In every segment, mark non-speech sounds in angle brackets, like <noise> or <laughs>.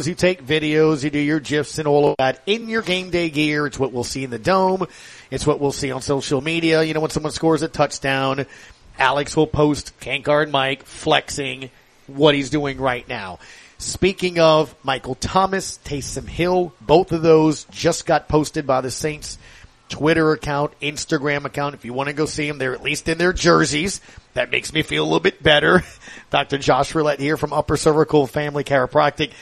you take videos, you do your gifs and all of that in your game day gear. It's what we'll see in the dome. It's what we'll see on social media. You know, when someone scores a touchdown, Alex will post can't guard Mike flexing what he's doing right now. Speaking of Michael Thomas, Taysom Hill, both of those just got posted by the Saints Twitter account, Instagram account. If you want to go see them, they're at least in their jerseys. That makes me feel a little bit better. <laughs> Dr. Josh Roulette here from Upper Cervical Family Chiropractic.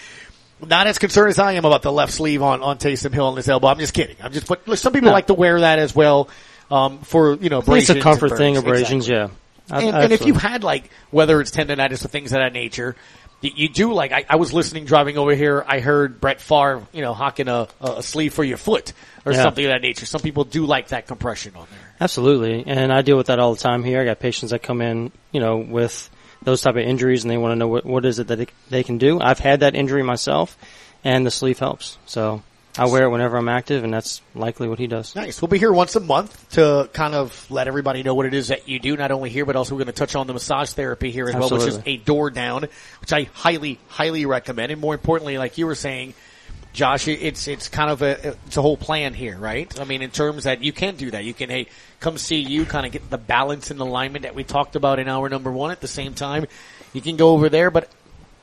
Not as concerned as I am about the left sleeve on, on Taysom Hill on his elbow. I'm just kidding. I'm just, but some people No. like to wear that as well, um, for, you know, think it's a abrasions comfort thing, abrasions, Exactly. yeah. I- And, and if you've had like whether it's tendonitis or things of that nature, you, you do like I, I was listening driving over here. I heard Brett Favre, you know, hocking a, a sleeve for your foot or Yeah. something of that nature. Some people do like that compression on there. Absolutely, and I deal with that all the time here. I got patients that come in, you know, with those type of injuries, and they want to know what what is it that they, they can do. I've had that injury myself, and the sleeve helps. So I wear it whenever I'm active, and that's likely what he does. Nice. We'll be here once a month to kind of let everybody know what it is that you do, not only here, but also we're going to touch on the massage therapy here as well, which is a door down, which I highly, highly recommend. And more importantly, like you were saying, Josh, it's, it's kind of a, it's a whole plan here, right? I mean, in terms that you can do that. You can, hey, come see you, kind of get the balance and alignment that we talked about in hour number one at the same time. You can go over there, but,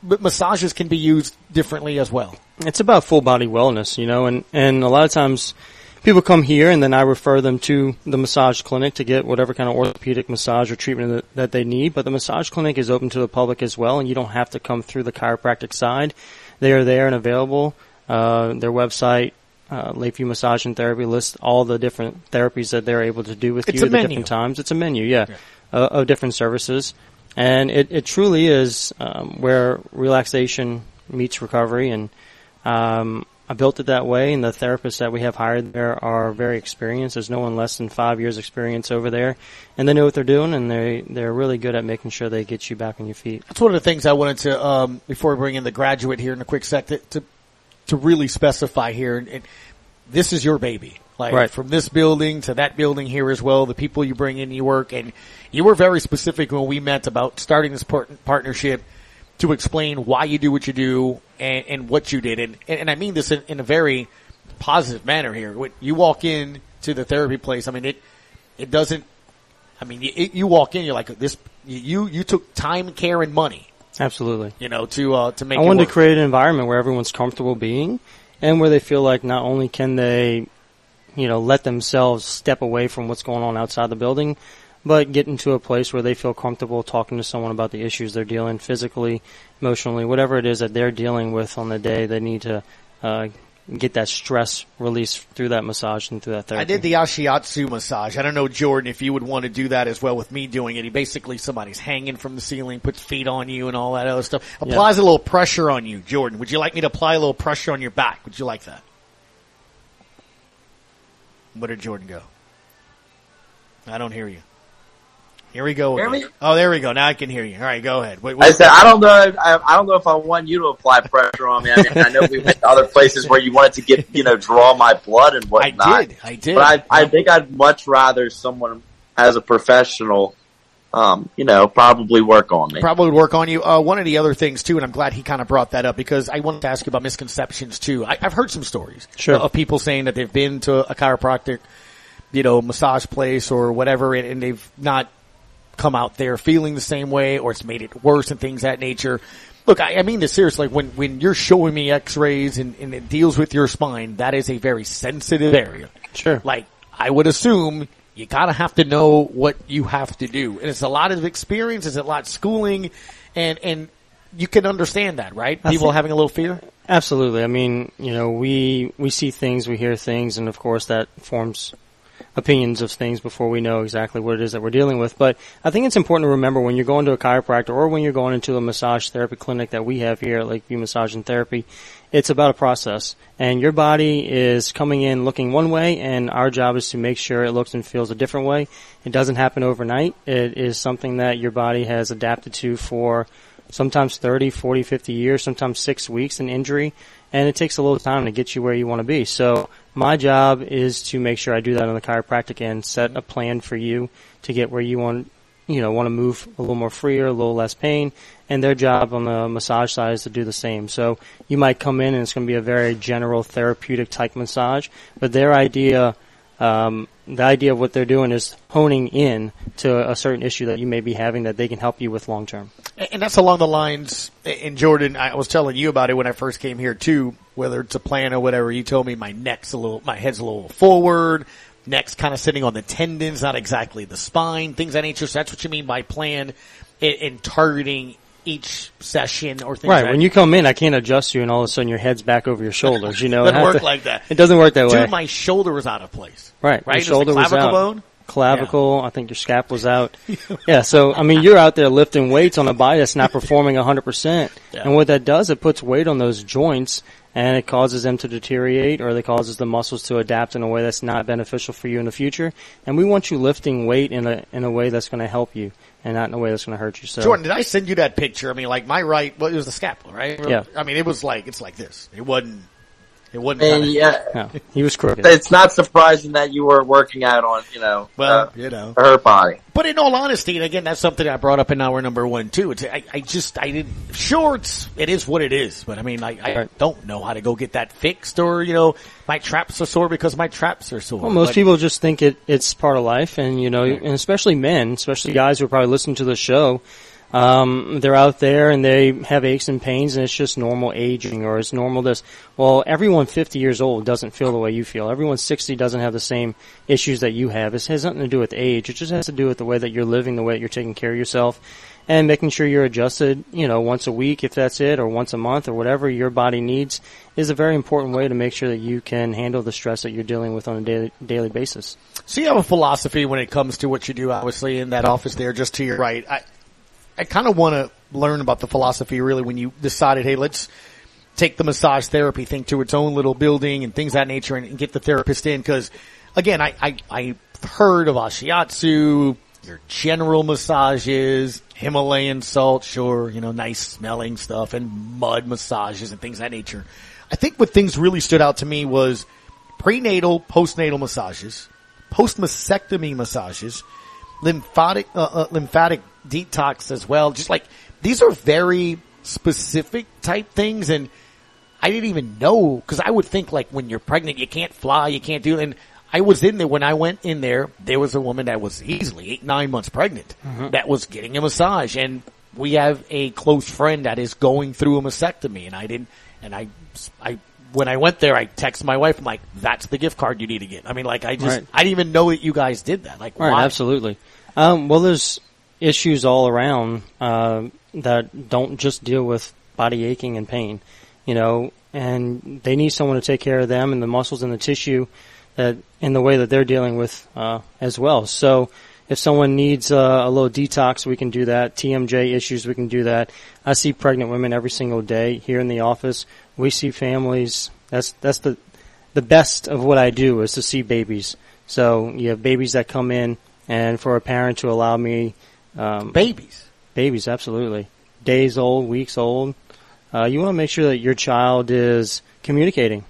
but massages can be used differently as well. It's about full body wellness, you know, and, and a lot of times people come here and then I refer them to the massage clinic to get whatever kind of orthopedic massage or treatment that, that they need. But the massage clinic is open to the public as well and you don't have to come through the chiropractic side. They are there and available. Uh, their website, uh, Lakeview Massage and Therapy lists all the different therapies that they're able to do with It's you at the different times. It's a menu, yeah, Uh, of different services. And it, it truly is um, where relaxation meets recovery and um, I built it that way, and the therapists that we have hired there are very experienced. There's no one less than five years experience over there, and they know what they're doing, and they they're really good at making sure they get you back on your feet. That's one of the things I wanted to, um, before we bring in the graduate here in a quick sec, to, to, to really specify here. And, and this is your baby. Like Right. from this building to that building here as well, the people you bring in, you work, and you were very specific when we met about starting this part- partnership to explain why you do what you do and, and what you did. And, and I mean this in, in a very positive manner here. When you walk in to the therapy place, I mean, it, it doesn't, I mean, you, it, you walk in, you're like, this, you, you took time, care, and money, Absolutely. you know, to, uh, to make I wanted work. to create an environment where everyone's comfortable being, and where they feel like not only can they, you know, let themselves step away from what's going on outside the building, but get into a place where they feel comfortable talking to someone about the issues they're dealing physically, emotionally, whatever it is that they're dealing with on the day. They need to uh, get that stress release through that massage and through that therapy. I did the Ashiatsu massage. I don't know, Jordan, if you would want to do that as well with me doing it. He basically somebody's hanging from the ceiling, puts feet on you and all that other stuff. Applies a little pressure on you, Jordan. Would you like me to apply a little pressure on your back? Would you like that? Where did Jordan go? I don't hear you. Here we go. Hear me? Oh, there we go. Now I can hear you. All right, go ahead. Wait, I said I don't know. I, I don't know if I want you to apply pressure on me. I mean, I know we went to other places where you wanted to get, you know, draw my blood and whatnot. I did. I did. But I, I think I'd much rather someone as a professional, um, you know, probably work on me. probably work on you. Uh, one of the other things too, and I'm glad he kind of brought that up because I wanted to ask you about misconceptions too. I, I've heard some stories Sure. of people saying that they've been to a chiropractic, you know, massage place or whatever, and, and they've not come out there feeling the same way, or it's made it worse and things that nature. Look, I, I mean this seriously. Like when when you're showing me X-rays and, and it deals with your spine, that is a very sensitive area. Sure. Like I would assume you gotta have to know what you have to do. And it's a lot of experience, it's a lot of schooling and, and you can understand that, right? I People think- having a little fear? Absolutely. I mean, you know, we we see things, we hear things, and of course that forms opinions of things before we know exactly what it is that we're dealing with. But I think it's important to remember when you're going to a chiropractor or when you're going into a massage therapy clinic that we have here at Lakeview Massage and Therapy, it's about a process. And your body is coming in looking one way, and our job is to make sure it looks and feels a different way. It doesn't happen overnight. It is something that your body has adapted to for sometimes 30, 40, 50 years, sometimes six weeks an injury, and it takes a little time to get you where you want to be. So my job is to make sure I do that on the chiropractic end, set a plan for you to get where you want, you know, want to move a little more freer, a little less pain, and their job on the massage side is to do the same. So you might come in and it's going to be a very general therapeutic type massage, but their idea, um, the idea of what they're doing is honing in to a certain issue that you may be having that they can help you with long term. And that's along the lines, and Jordan, I was telling you about it when I first came here too, whether it's a plan or whatever, you told me my neck's a little, my head's a little forward, neck's kind of sitting on the tendons, not exactly the spine, things of that nature. So that's what you mean by plan and targeting each session or things. Right. Like when you come in, I can't adjust you, and all of a sudden your head's back over your <laughs> shoulders. You know, it doesn't work to, <laughs> like that. It doesn't work that Dude, way. My shoulder was out of place. Right. Right. Your shoulder was out. Bone? Clavicle. Yeah. I think your scap was out. <laughs> yeah. So I mean, you're out there lifting weights on a body that's not performing 100. Yeah. percent And what that does, it puts weight on those joints and it causes them to deteriorate or it causes the muscles to adapt in a way that's not beneficial for you in the future. And we want you lifting weight in a in a way that's going to help you and not in a way that's going to hurt you. So, Jordan, did I send you that picture? I mean, like my right, well, it was the scapula, right? Yeah. I mean, it was like it's like this. It wasn't. It wasn't. And yeah, no, he was crooked. It's not surprising that you were working out on, you know, well, uh, you know, her body. But in all honesty, and again, that's something I brought up in hour number one too. It's I, I just I didn't. Sure, it's it is what it is. But I mean, I, I right. don't know how to go get that fixed, or you know, my traps are sore because my traps are sore. Well, most but, people just think it it's part of life, and you know, and especially men, especially guys who are probably listening to the show. Um, they're out there and they have aches and pains, and it's just normal aging, or it's normal this. Well, everyone 50 years old doesn't feel the way you feel. Everyone 60 doesn't have the same issues that you have. It has nothing to do with age. It just has to do with the way that you're living, the way that you're taking care of yourself, and making sure you're adjusted. You know, once a week if that's it, or once a month, or whatever your body needs, is a very important way to make sure that you can handle the stress that you're dealing with on a daily daily basis. So you have a philosophy when it comes to what you do, obviously, in that office there, just to your right. I, I kind of want to learn about the philosophy really when you decided, hey, let's take the massage therapy thing to its own little building and things that nature and, and get the therapist in. Cause again, I, I, I've heard of Ashiatsu, your general massages, Himalayan salt, sure, you know, nice smelling stuff and mud massages and things that nature. I think what things really stood out to me was prenatal, postnatal massages, post mastectomy massages, lymphatic uh, uh, lymphatic detox as well. Just like these are very specific type things, and I didn't even know because I would think like when you're pregnant, you can't fly, you can't do. And I was in there when I went in there. There was a woman that was easily eight nine months pregnant that was getting a massage, and we have a close friend that is going through a mastectomy, and I didn't. And I, I when I went there, I texted my wife. I'm like, "That's the gift card you need to get." I mean, like, I just, Right. I didn't even know that you guys did that. Like, Right, why? absolutely. Um, well, there's issues all around uh, that don't just deal with body aching and pain, you know, and they need someone to take care of them and the muscles and the tissue that in the way that they're dealing with uh, as well. So. If someone needs uh, a little detox, we can do that. TMJ issues, we can do that. I see pregnant women every single day here in the office. We see families. That's that's the the best of what I do is to see babies. So you have babies that come in, and for a parent to allow me, um, babies. babies, absolutely, days old, weeks old, uh, you want to make sure that your child is communicating.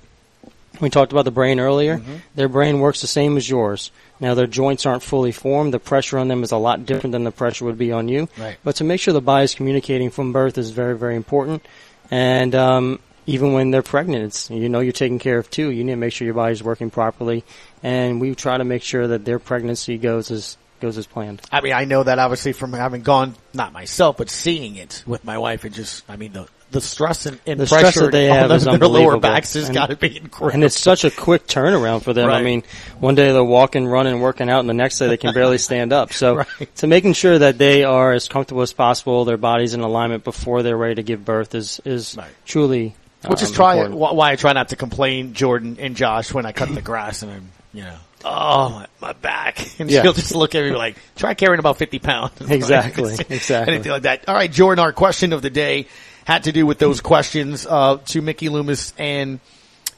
We talked about the brain earlier. Mm-hmm. Their brain works the same as yours. Now their joints aren't fully formed. The pressure on them is a lot different than the pressure would be on you. Right. But to make sure the body is communicating from birth is very, very important. And um, even when they're pregnant, it's, you know you're taking care of too. You need to make sure your body's working properly. And we try to make sure that their pregnancy goes as goes as planned. I mean, I know that obviously from having gone, not myself, but seeing it with my wife. and just, I mean, the the stress and, and The pressure stress that they have is <laughs> their lower backs has And- got to be incredible. And it's such a quick turnaround for them. I mean, one day they're walking, running, working out, and the next day they can barely stand up. So, <laughs> Right. so making sure that they are as comfortable as possible, their body's in alignment before they're ready to give birth is is Right. truly. Which is um, try why I try not to complain, Jordan and Josh, when I cut the grass and I'm, you know, oh my, my back, <laughs> and Yeah. she'll just look at me like, try carrying about fifty pounds. <laughs> Exactly, <laughs> exactly. Anything like that. All right, Jordan. Our question of the day had to do with those questions uh, to Mickey Loomis and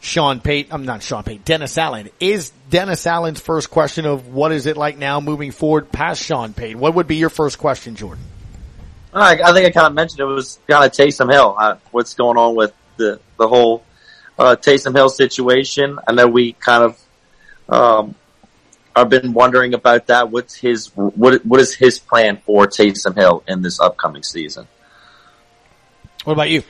Sean Payton. I'm not Sean Payton. Dennis Allen. Is Dennis Allen's first question of what is it like now moving forward past Sean Payton? What would be your first question, Jordan? I, I think I kind of mentioned it was kind of Taysom Hill. Uh, what's going on with the the whole uh, Taysom Hill situation? I know we kind of um, I've been wondering about that. What's his what what is his plan for Taysom Hill in this upcoming season? What about you?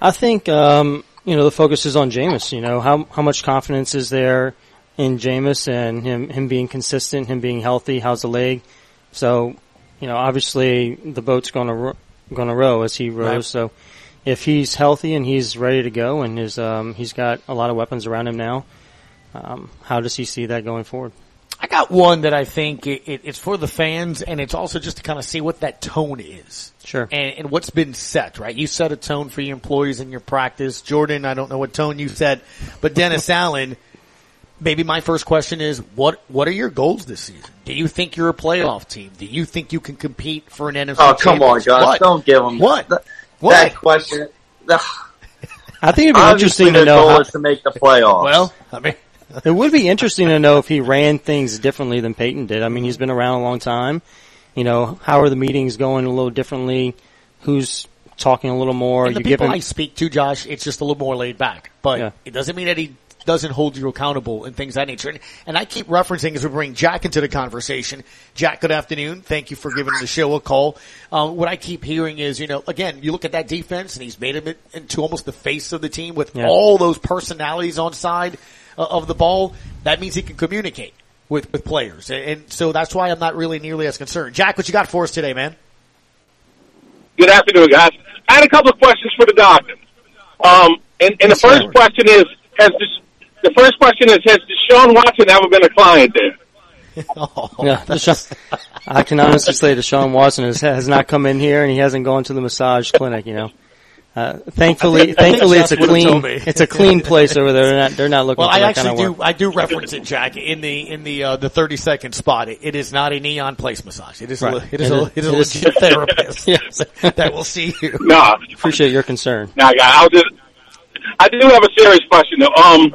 I think um, you know the focus is on Jameis. You know how how much confidence is there in Jameis and him him being consistent, him being healthy. How's the leg? So you know obviously the boat's going to ro- going to row as he rows. Right. So if he's healthy and he's ready to go and his um, he's got a lot of weapons around him now, um, how does he see that going forward? I got one that I think it, it, it's for the fans, and it's also just to kind of see what that tone is. Sure. And, and what's been set, right? You set a tone for your employees in your practice. Jordan, I don't know what tone you set, but Dennis <laughs> Allen, maybe my first question is, what, what are your goals this season? Do you think you're a playoff team? Do you think you can compete for an NFC Oh, come on, guys. What? Don't give them What? That, What? that question. <laughs> I think it'd be Obviously, interesting to know. goal How, is to make the playoffs. Well, I mean, <laughs> It would be interesting to know if he ran things differently than Payton did. I mean, he's been around a long time. You know, how are the meetings going a little differently? Who's talking a little more? and the you people him, I speak to, Josh, it's just a little more laid back. But Yeah. it doesn't mean that he doesn't hold you accountable and things of that nature. And, and I keep referencing as we bring Jack into the conversation. Jack, good afternoon. Thank you for giving the show a call. Um, what I keep hearing is, you know, again, you look at that defense and he's made him into almost the face of the team with Yeah. all those personalities on side of the ball. That means he can communicate with, with players. And, and so that's why I'm not really nearly as concerned. Jack, what you got for us today, man? Good afternoon, guys. I had a couple of questions for the doctor. Um, and, and the Yes, sir. first question is, has this, the first question is, has Deshaun Watson ever been a client there? Oh, <laughs> <laughs> yeah, Deshaun, I can honestly say Deshaun Watson has, has not come in here and he hasn't gone to the massage clinic. You know, uh, thankfully, thankfully it's a clean, it's a clean place over there. They're not, they're not looking Well, for I that actually kind of work. do. I do reference it, Jack, in the in the uh, the thirty second spot. It, it is not a neon place massage. It is Right. a, it is It a it is a legit therapist <laughs> Yes. <laughs> that will see you. No, Appreciate your concern. no, guy. I'll just, I do have a serious question though. Um,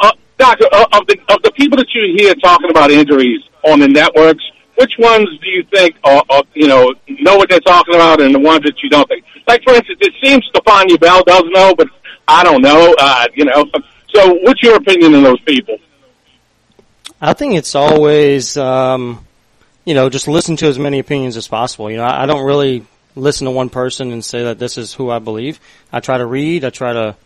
uh, doctor, uh, of the of the people that you hear talking about injuries on the networks, which ones do you think are, are you know know what they're talking about, and the ones that you don't think? Like for instance, it seems Stephania Bell does know, but I don't know. Uh, you know, so what's your opinion on those people? I think it's always, um, you know, just listen to as many opinions as possible. You know, I, I don't really listen to one person and say that this is who I believe. I try to read. I try to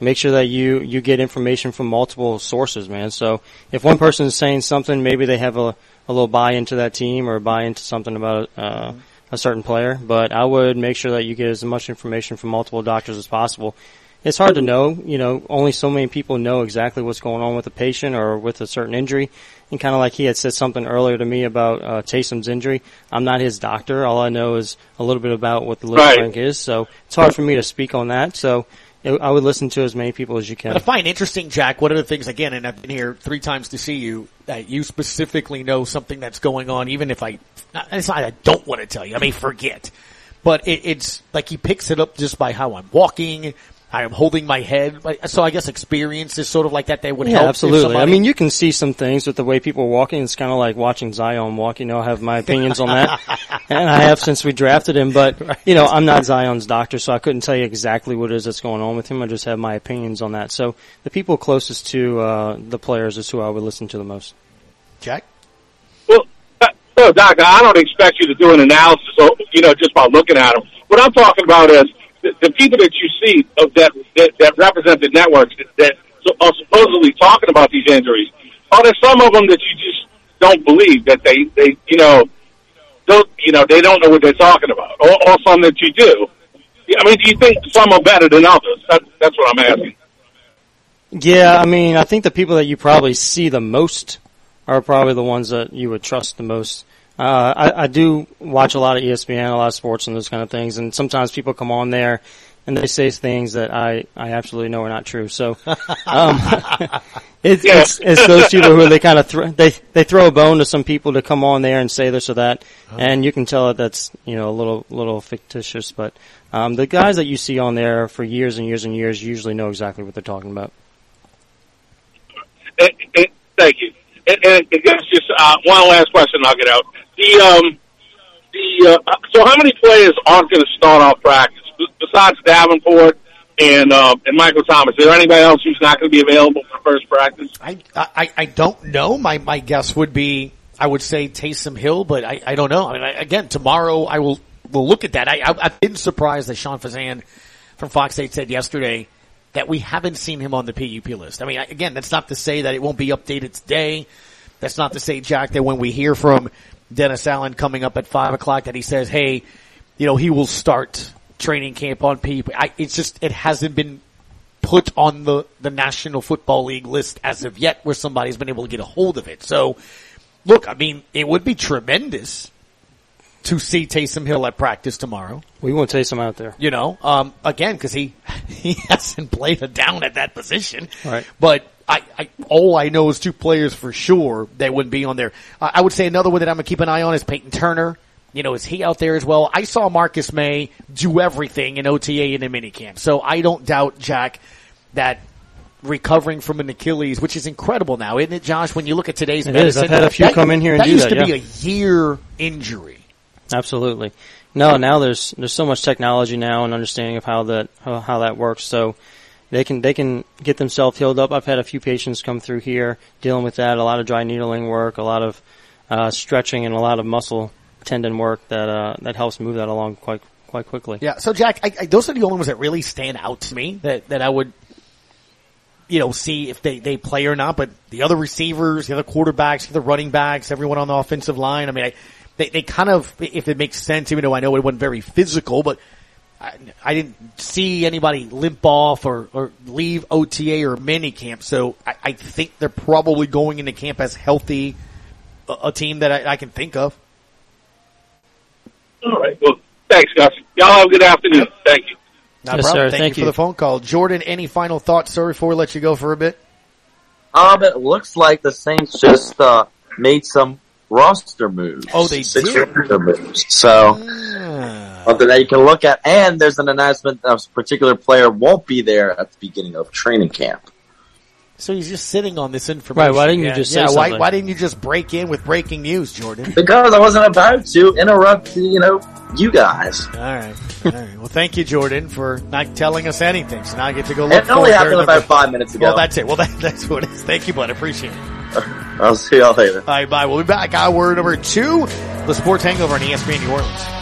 make sure that you you get information from multiple sources, man. So if one person is saying something, maybe they have a a little buy into that team or buy into something about uh, a certain player. But I would make sure that you get as much information from multiple doctors as possible. It's hard to know, you know, only so many people know exactly what's going on with a patient or with a certain injury. And kind of like he had said something earlier to me about uh, Taysom's injury. I'm not his doctor. All I know is a little bit about what the liver Right. is. So it's hard for me to speak on that. So I would listen to as many people as you can. But I find interesting, Jack. One of the things, again, and I've been here three times to see you, that you specifically know something that's going on, even if I, it's not I don't want to tell you. I may forget, but it, it's like he picks it up just by how I'm walking. I am holding my head. So I guess experience is sort of like that. They would Yeah, help. if absolutely. I mean, you can see some things with the way people are walking. It's kind of like watching Zion walk. You know, I have my <laughs> opinions on that, and I have since we drafted him. But <laughs> you know, I'm not Zion's doctor, so I couldn't tell you exactly what it is that's going on with him. I just have my opinions on that. So the people closest to uh, the players is who I would listen to the most. Jack. Well, uh, no, Doc, I don't expect you to do an analysis, you know, just by looking at them. What I'm talking about is the, the people that you see of that, that that represent the networks that, that are supposedly talking about these injuries. Are there some of them that you just don't believe that they, they you know, don't you know they don't know what they're talking about, or, or some that you do? I mean, do you think some are better than others? That, that's what I'm asking. Yeah, I mean, I think the people that you probably see the most are probably the ones that you would trust the most. Uh, I, I do watch a lot of ESPN, a lot of sports and those kind of things, and sometimes people come on there and they say things that I, I absolutely know are not true. So, um, <laughs> it's, it's, it's those people who they kind of thro- they they throw a bone to some people to come on there and say this or that, and you can tell that that's you know a little little fictitious. But um, the guys that you see on there for years and years and years usually know exactly what they're talking about. And, and, thank you. And, and guess just uh, one last question, I'll get out. The um, the uh, so how many players aren't going to start off practice besides Davenport and uh, and Michael Thomas? Is there anybody else who's not going to be available for first practice? I, I, I don't know. My, my guess would be, I would say Taysom Hill, but I, I don't know. I mean, I, again, tomorrow I will we'll look at that. I, I, I've been surprised that Sean Fazende from Fox 8 said yesterday that we haven't seen him on the PUP list. I mean, again, that's not to say that it won't be updated today. That's not to say, Jack, that when we hear from Dennis Allen coming up at five o'clock that he says, hey, you know, he will start training camp on people. I, it's just, it hasn't been put on the, the National Football League list as of yet where somebody's been able to get a hold of it. So, look, I mean, it would be tremendous to see Taysom Hill at practice tomorrow. We want Taysom out there. You know, um, again, because he <laughs> he hasn't played a down at that position. Right. But I, I all I know is two players for sure that wouldn't be on there. I, I would say another one that I'm gonna keep an eye on is Peyton Turner. You know, is he out there as well? I saw Marcus Maye do everything in OTA and in minicamp, so I don't doubt Jack that recovering from an Achilles, which is incredible now, isn't it, Josh? When you look at today's It medicine, I've had a few that, come in here and that used that, to be a year injury. Absolutely. No, now there's there's so much technology now and understanding of how that how, how that works. So they can they can get themselves healed up. I've had a few patients come through here dealing with that. A lot of dry needling work, a lot of uh, stretching, and a lot of muscle tendon work that uh, that helps move that along quite quite quickly. Yeah. So Jack, I, I, those are the only ones that really stand out to me that, that I would, you know, see if they, they play or not. But the other receivers, the other quarterbacks, the running backs, everyone on the offensive line. I mean, I, they, they kind of, if it makes sense, even though I know it wasn't very physical, but I, I didn't see anybody limp off or, or leave OTA or mini camp. So I, I think they're probably going into camp as healthy a, a team that I, I can think of. All right. Well, thanks, guys. Y'all have a good afternoon. Thank you. No Yes, problem. sir. Thank, Thank you you. for the phone call. Jordan, any final thoughts, sir, before we let you go for a bit? Um, it looks like the Saints just uh, made some roster moves. Oh, they Six did? roster moves. So something that you can look at, and there's an announcement that a particular player won't be there at the beginning of training camp. So he's just sitting on this information. Right, why didn't you Yeah, just say yeah, why, why didn't you just break in with breaking news, Jordan? Because I wasn't about to interrupt, you know, you guys. All right. All right. Well, thank you, Jordan, for not telling us anything. So now I get to go look It only for happened during the- about five minutes ago. Well, that's it. Well, <laughs> that, that's what it is. Thank you, bud. I appreciate it. I'll see y'all later. All right, bye. We'll be back. Hour number two, the Sports Hangover on ESPN New Orleans.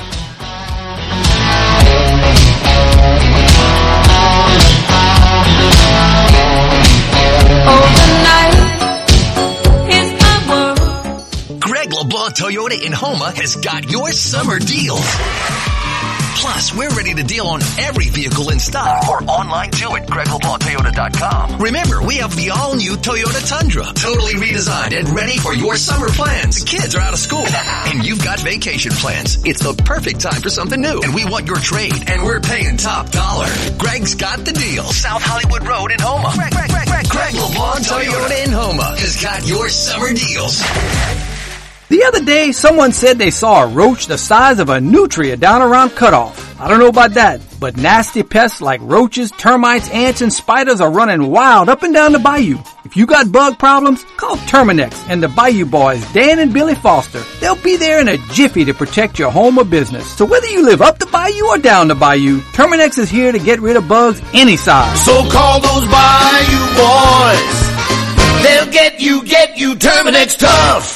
Greg LeBlanc Toyota in Houma has got your summer deals. Plus, we're ready to deal on every vehicle in stock or online too at GregLeBlancToyota.com. Remember, we have the all-new Toyota Tundra, totally redesigned and ready for your summer plans. The kids are out of school and you've got vacation plans. It's the perfect time for something new and we want your trade and we're paying top dollar. Greg's got the deal. South Hollywood Road in Houma. Greg, Greg, Greg, Greg, Greg LeBlanc Toyota in Houma has got your summer deals. The other day, someone said they saw a roach the size of a nutria down around Cut Off. I don't know about that, but nasty pests like roaches, termites, ants, and spiders are running wild up and down the bayou. If you got bug problems, call Terminix and the Bayou Boys, Dan and Billy Foster. They'll be there in a jiffy to protect your home or business. So whether you live up the bayou or down the bayou, Terminix is here to get rid of bugs any size. So call those Bayou boys. They'll get you, get you Terminix tough.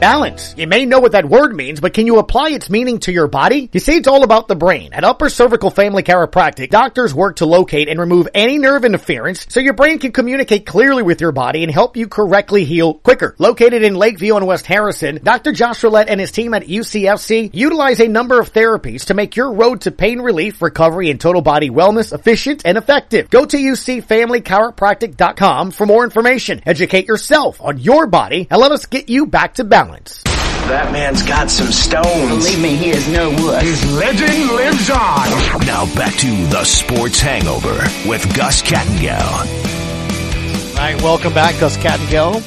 Balance. You may know what that word means, but can you apply its meaning to your body? You see, it's all about the brain. At Upper Cervical Family Chiropractic, doctors work to locate and remove any nerve interference so your brain can communicate clearly with your body and help you correctly heal quicker. Located in Lakeview and West Harrison, Dr. Josh Roulette and his team at UCFC utilize a number of therapies to make your road to pain relief, recovery, and total body wellness efficient and effective. Go to UCFamilyChiropractic.com for more information. Educate yourself on your body and let us get you back to balance. That man's got some stones. Believe me, he is no wood. His legend lives on. Now back to the Sports Hangover with Gus Kattengell. All right, welcome back, Gus Kattengell,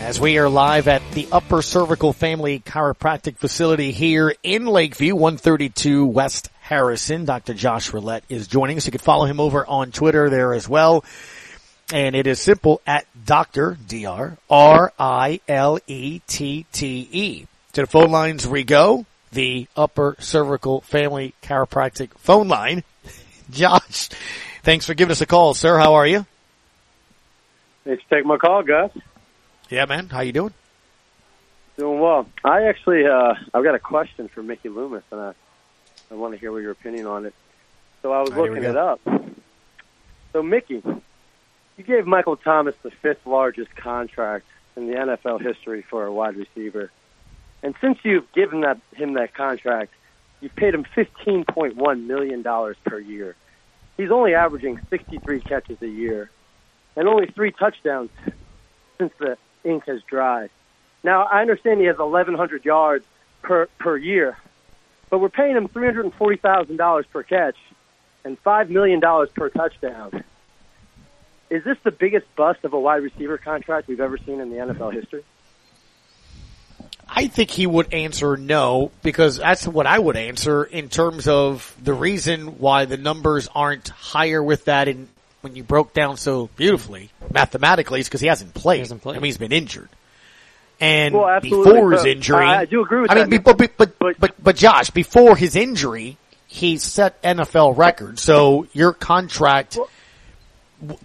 as we are live at the Upper Cervical Family Chiropractic Facility here in Lakeview, 132 West Harrison. Dr. Josh Roulette is joining us. You can follow him over on Twitter there as well. And it is simple at Dr. D-R, R-I-L-E-T-T-E. To the phone lines we go. The upper cervical family chiropractic phone line. <laughs> Josh, thanks for giving us a call, sir. How are you? Thanks for taking my call, Gus. Yeah, man. How you doing? Doing well. I actually, uh, I've got a question for Mickey Loomis, and I, I want to hear what your opinion on it. So I was right, looking it up. So Mickey, you gave Michael Thomas the fifth largest contract in the NFL history for a wide receiver, and since you've given that him that contract, you've paid him fifteen point one million dollars per year. He's only averaging sixty three catches a year, and only three touchdowns since the ink has dried. Now I understand he has 1,100 yards per per year, but we're paying him 340 thousand dollars per catch and five million dollars per touchdown. Is this the biggest bust of a wide receiver contract we've ever seen in the NFL history? I think he would answer no because that's what I would answer in terms of the reason why the numbers aren't higher with that and when you broke down so beautifully mathematically is because he hasn't played. hasn't played. I mean, he's been injured. And Well, before his injury, I- I do agree with I that, mean, but, but, but, but, but, but Josh, before his injury, he set NFL records. So your contract w-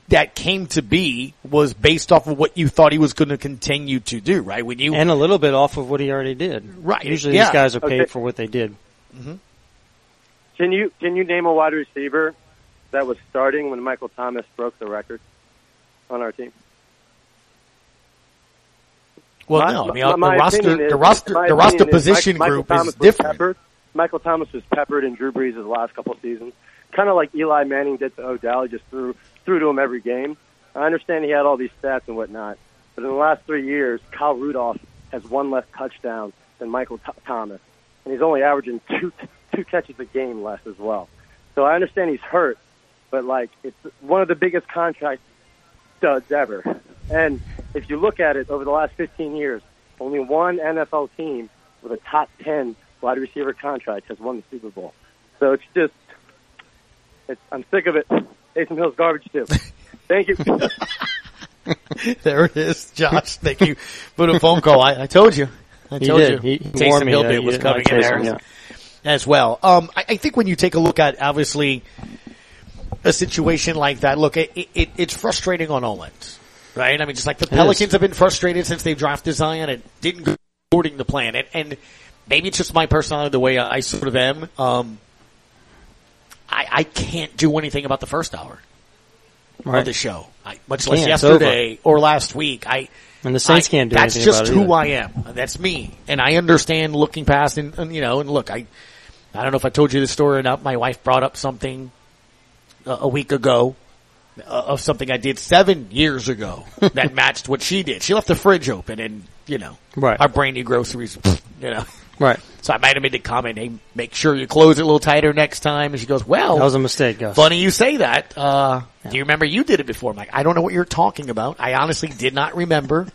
that came to be was based off of what you thought he was going to continue to do, right? When you and a little bit off of what he already did. Right, Usually yeah. these guys are paid Okay. for what they did. Mm-hmm. Can you can you name a wide receiver that was starting when Michael Thomas broke the record on our team? Well, My- no, I mean uh, my- the my roster, opinion is- the roster, the roster opinion is position Mike- group Michael is different. Peppered. Michael Thomas was peppered in Drew Brees' the last couple seasons, kind of like Eli Manning did to Odell. He just threw threw to him every game. I understand he had all these stats and whatnot, but in the last three years, Kyle Rudolph has one less touchdown than Michael Th- Thomas, and he's only averaging <laughs> two two catches a game less as well. So I understand he's hurt, but like it's one of the biggest contract studs ever. And if you look at it over the last 15 years, only one NFL team with a top 10 wide receiver contract has won the Super Bowl. So it's just, it's, I'm sick of it. Taysom Hill's garbage too. <laughs> Thank you. <laughs> there it is, Josh. Thank you for the phone call. I, I told you. I He told did. you. He- he Taysom Hill that bit was coming in there yeah. as well. Um, I, I think when you take a look at obviously a situation like that, look, it, it, it's frustrating on all ends, right? I mean, just like the is. Pelicans have been frustrated since they've drafted Zion. It didn't go according to plan, and, and maybe it's just my personality, the way I, I sort of am. Um, I, I can't do anything about the first hour Right. of the show, I, much less. Yesterday or last week. I And the Saints I- can't do That's anything just about it who. I am. That's me, and I understand looking past and, and you know, and look, I, I don't know if I told you this story or not. My wife brought up something uh, a week ago uh, of something I did seven years ago that <laughs> matched what she did. She left the fridge open, and you know, Right. our brainy groceries, you know. Right. So I might have made the comment, "Hey, make sure you close it a little tighter next time." And she goes, "Well, That was a mistake, Gus. Funny you say that. Uh, Do you remember you did it before? I'm like, I don't know what you're talking about. I honestly did not remember.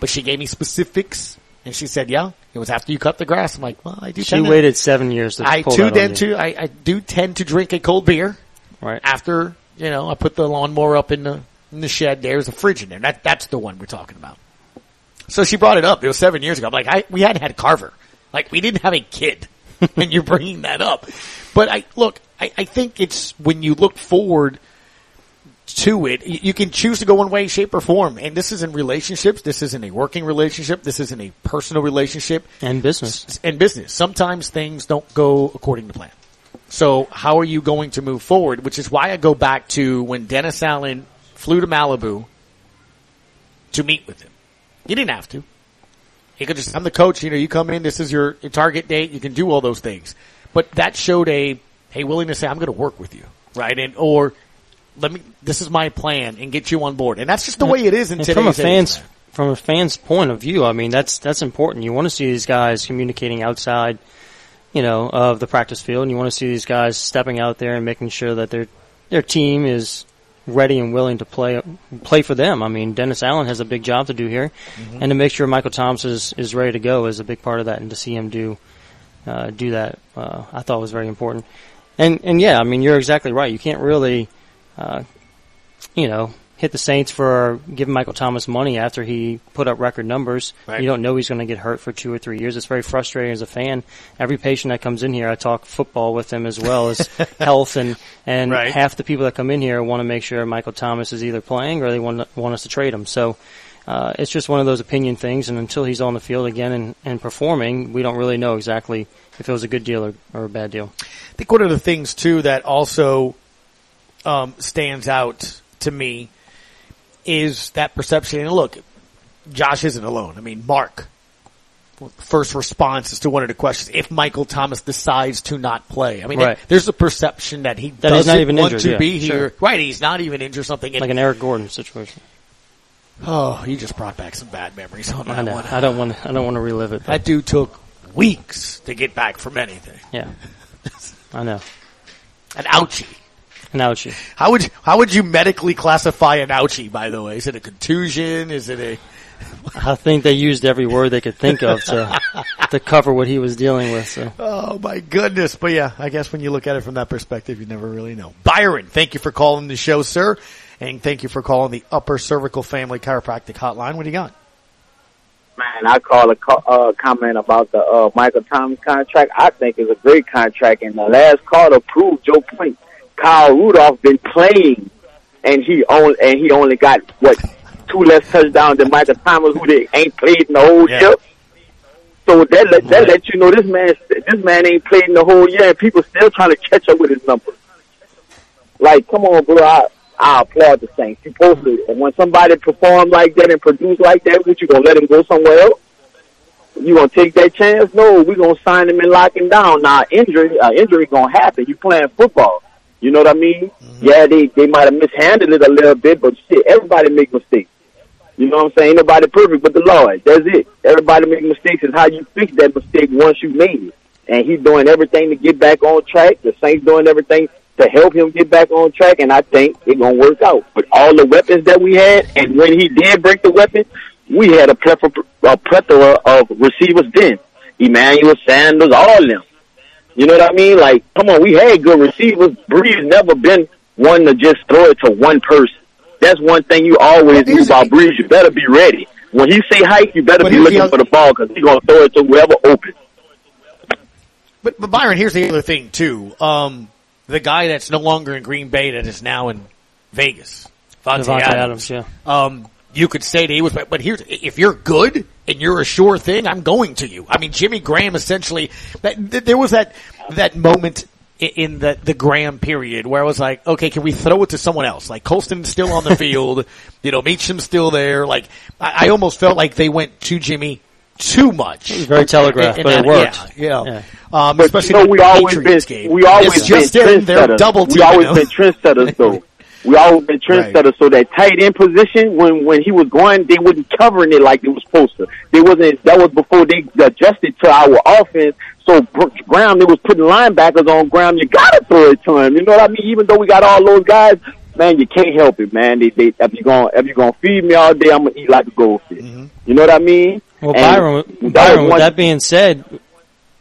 But she gave me specifics, and she said, "Yeah, it was after you cut the grass." I'm like, "Well, I do." She tend to- waited seven years to I pull on tend to. I, I do tend to drink a cold beer Right. after you know I put the lawnmower up in the in the shed. There's a fridge in there. That that's the one we're talking about. So she brought it up. It was seven years ago. I'm like, I we hadn't had Carver. Like we didn't have a kid, <laughs> and you're bringing that up. But I look. I, I think it's when you look forward to it, you, you can choose to go one way, shape, or form. And this is in relationships. This isn't a working relationship. This isn't a personal relationship And business. and business. Sometimes things don't go according to plan. So how are you going to move forward? Which is why I go back to when Dennis Allen flew to Malibu to meet with him. He didn't have to. He could just, I'm the coach, you know, you come in, this is your target date, you can do all those things. But that showed a, hey, willingness to say, I'm going to work with you, right? And, or, let me, this is my plan and get you on board. And that's just the way it is in And today's from a fan's man. from a fan's point of view, I mean that's that's important. You want to see these guys communicating outside, you know, of the practice field, and you want to see these guys stepping out there and making sure that their their team is ready and willing to play play for them. I mean, Dennis Allen has a big job to do here, Mm-hmm. and to make sure Michael Thomas is, is ready to go is a big part of that. And to see him do uh, do that, uh, I thought was very important. And and yeah, I mean you're exactly right. You can't really, uh, you know, hit the Saints for giving Michael Thomas money after he put up record numbers. Right. You don't know he's going to get hurt for two or three years. It's very frustrating as a fan. Every patient that comes in here, I talk football with them as well as <laughs> health, and and Right. half the people that come in here want to make sure Michael Thomas is either playing or they want want us to trade him. So. Uh, it's just one of those opinion things, and until he's on the field again and, and performing, we don't really know exactly if it was a good deal or, or a bad deal. I think one of the things too that also um, stands out to me is that perception. And look, Josh isn't alone. I mean, Mark, first response is to one of the questions: if Michael Thomas decides to not play, I mean, Right. there's a perception that he That doesn't not even want injured, to yeah, be sure. here. Right? He's not even injured. Something. Like an Eric Gordon situation. oh, you just brought back some bad memories on that I know. one. I don't want. I don't want to relive it. but- That dude took weeks to get back from anything. yeah, <laughs> I know. An ouchie. An ouchie. How would how would you medically classify an ouchie? By the way, is it a contusion? Is it a <laughs> I think they used every word they could think of to to cover what he was dealing with. So Oh my goodness. But yeah, I guess when you look at it from that perspective, you never really know. Byron, thank you for calling the show, sir. And thank you for calling the Upper Cervical Family Chiropractic Hotline. What do you got? Man, I call a co- uh, comment about the uh, Michael Thomas contract. I think it's a great contract, and the last call to prove Joe point. Kyle Rudolph been playing, and he only and he only got what two less touchdowns than Michael Thomas, who they ain't played in the whole Yeah. year. So that let, that let you know this man this man ain't played in the whole year, and people still trying to catch up with his numbers. Like, come on, bro. I, I applaud the Saints. You supposed to, and when somebody perform like that and produce like that, what you gonna let him go somewhere else? You gonna take that chance? No, we gonna sign him and lock him down. Now, injury, uh, injury gonna happen. You playing football. You know what I mean? Mm-hmm. Yeah, they they might have mishandled it a little bit, but shit, everybody make mistakes. You know what I'm saying? Ain't nobody perfect but the Lord. That's it. Everybody make mistakes. Is how you fix that mistake once you made it. And he's doing everything to get back on track. The Saints doing everything to help him get back on track, and I think it's gonna work out. With all the weapons that we had, and when he did break the weapon, we had a plethora, a plethora of receivers then. Emmanuel Sanders, all of them. You know what I mean? Like, come on, we had good receivers. Brees never been one to just throw it to one person. That's one thing you always do about Brees. You better be ready. When he say hike, you better But be here's the looking other- for the ball because he's gonna throw it to whoever open. But, but Byron, here's the other thing too. Um, the guy that's no longer in Green Bay that is now in Vegas, Vontae Davante Adams. Adams, yeah. Um, you could say that he was, but, but here's, if you're good and you're a sure thing, I'm going to you. I mean, Jimmy Graham essentially, that, th- there was that, that moment in the, the Graham period where I was like, okay, can we throw it to someone else? Like Colston's still on the <laughs> field, you know, Meacham's still there. Like, I, I almost felt like they went to Jimmy too much. It was very telegraphed, In- in but it worked. Yeah, yeah. Yeah. Um, But especially you know, the we always Patriots been game. we always It's just been in their trendsetters. double We teaming always them. been trendsetters though. <laughs> We always been trendsetters. So that tight end position, when when he was going, they wasn't covering it like it was supposed to. They wasn't. That was before they adjusted to our offense. So Br- Graham, they was putting linebackers on Graham. You gotta throw it to him. You know what I mean? Even though we got all those guys, man, you can't help it, man. They, they, if you gonna if you gonna feed me all day, I'm gonna eat like a goldfish. Mm-hmm. You know what I mean? Well, And Byron, that Byron, with that being said,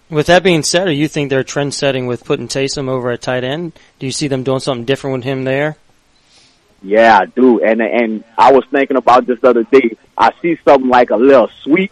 with that being said, do you think they're trend setting with putting Taysom over at tight end? Do you see them doing something different with him there? Yeah, I do. And and I was thinking about this other day. I see something like a little sweep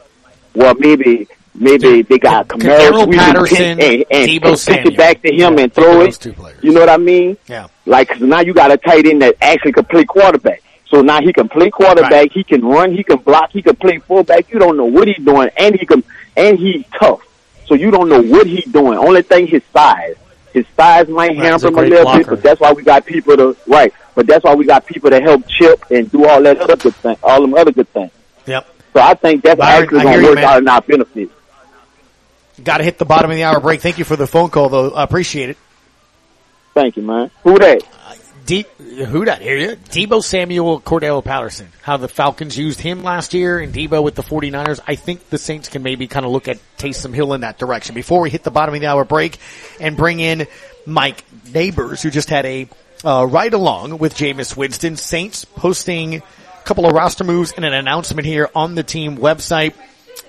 where maybe maybe they got Kamara sweep and Patterson, and, and, Deebo and pitch it back to him Yeah, and throw it. two players. You know what I mean? Yeah. Like 'cause now you got a tight end that actually can play quarterback. So now he can play quarterback, Right. he can run, he can block, he can play fullback. You don't know what he's doing, and he can and he's tough. So you don't know what he's doing. Only thing his size. His size might Right, hamper him a little blocker. bit, but that's why we got people to right. But that's why we got people to help chip and do all that other good thing, all them other good things. Yep. So I think that's Byron, actually going to work out in our benefit. Got to hit the bottom of the hour break. Thank you for the phone call, though. I appreciate it. Thank you, man. Who that? Uh, De- who that? Hear you? Deebo Samuel, Cordarrelle Patterson. How the Falcons used him last year and Deebo with the 49ers. I think the Saints can maybe kind of look at Taysom Hill in that direction. Before we hit the bottom of the hour break and bring in Mike Neighbors, who just had a uh, ride along with Jameis Winston. Saints posting a couple of roster moves and an announcement here on the team website.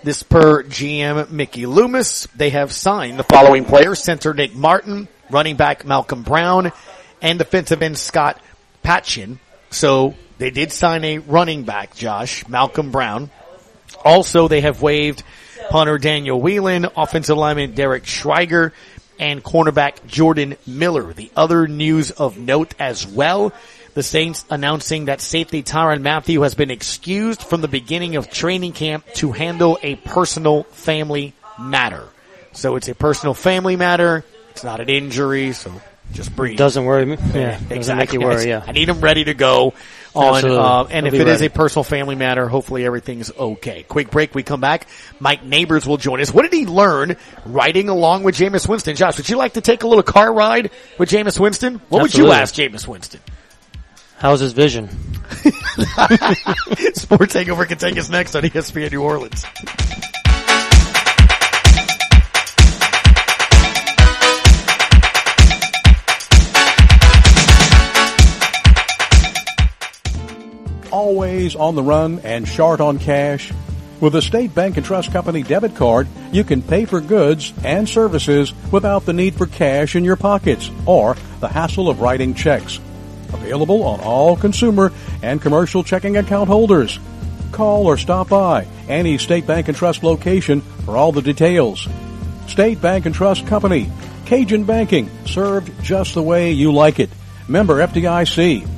This per GM Mickey Loomis. They have signed the following players. Center Nick Martin, running back Malcolm Brown, and defensive end Scott Patchan. So they did sign a running back, Josh, Malcolm Brown. Also, they have waived punter Daniel Whelan, offensive lineman Derek Schreiger, and cornerback Jordan Miller. The other news of note as well, the Saints announcing that safety Tyrann Mathieu has been excused from the beginning of training camp to handle a personal family matter. So it's a personal family matter. It's not an injury, so just breathe. Doesn't worry me. Yeah, doesn't exactly. make you worry. <laughs> Yeah. I need him ready to go on, uh, and He'll if it is ready. a personal family matter, hopefully everything's okay. Quick break. We come back. Mike Neighbors will join us. What did he learn riding along with Jameis Winston? Josh, would you like to take a little car ride with Jameis Winston? What would you ask Jameis Winston? How's his vision? <laughs> Sports Takeover can take us next on ESPN New Orleans. Always on the run and short on cash? With a State Bank and Trust Company debit card, you can pay for goods and services without the need for cash in your pockets or the hassle of writing checks. Available on all consumer and commercial checking account holders. Call or stop by any State Bank and Trust location for all the details. State Bank and Trust Company. Cajun Banking, served just the way you like it. Member FDIC.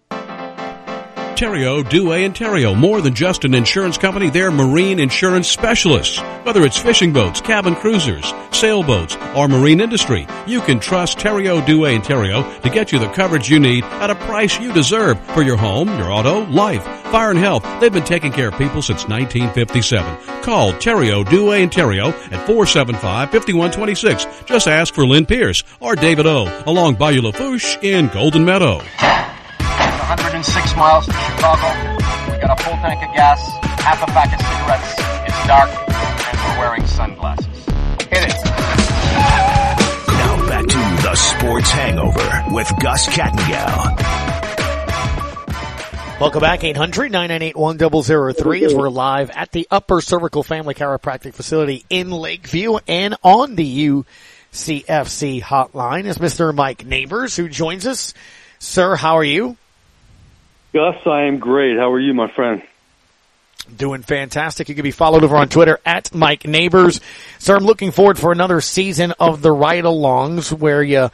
Dewey, and Terrio. More than just an insurance company, they're marine insurance specialists. Whether it's fishing boats, cabin cruisers, sailboats, or marine industry, you can trust Terrio, Dewey, and Terrio to get you the coverage you need at a price you deserve for your home, your auto, life, fire, and health. They've been taking care of people since 1957. Call Terrio, Dewey, and Terrio at 475-5126. Just ask for Lynn Pierce or David O. along Bayou Lafourche in Golden Meadow. 106 miles from Chicago. We got a full tank of gas, half a pack of cigarettes. It's dark, and we're wearing sunglasses. Hit it. Now back to the Sports Hangover with Gus Kattengell. Welcome back, 800-998-1003 as we're live at the Upper Cervical Family Chiropractic Facility in Lakeview and on the UCFC hotline is Mr. Mike Neighbors who joins us. Sir, how are you? Gus, I am great. How are you, my friend? Doing fantastic. You can be followed over on Twitter at Mike Neighbors. Sir, I'm looking forward for another season of the ride-alongs where you,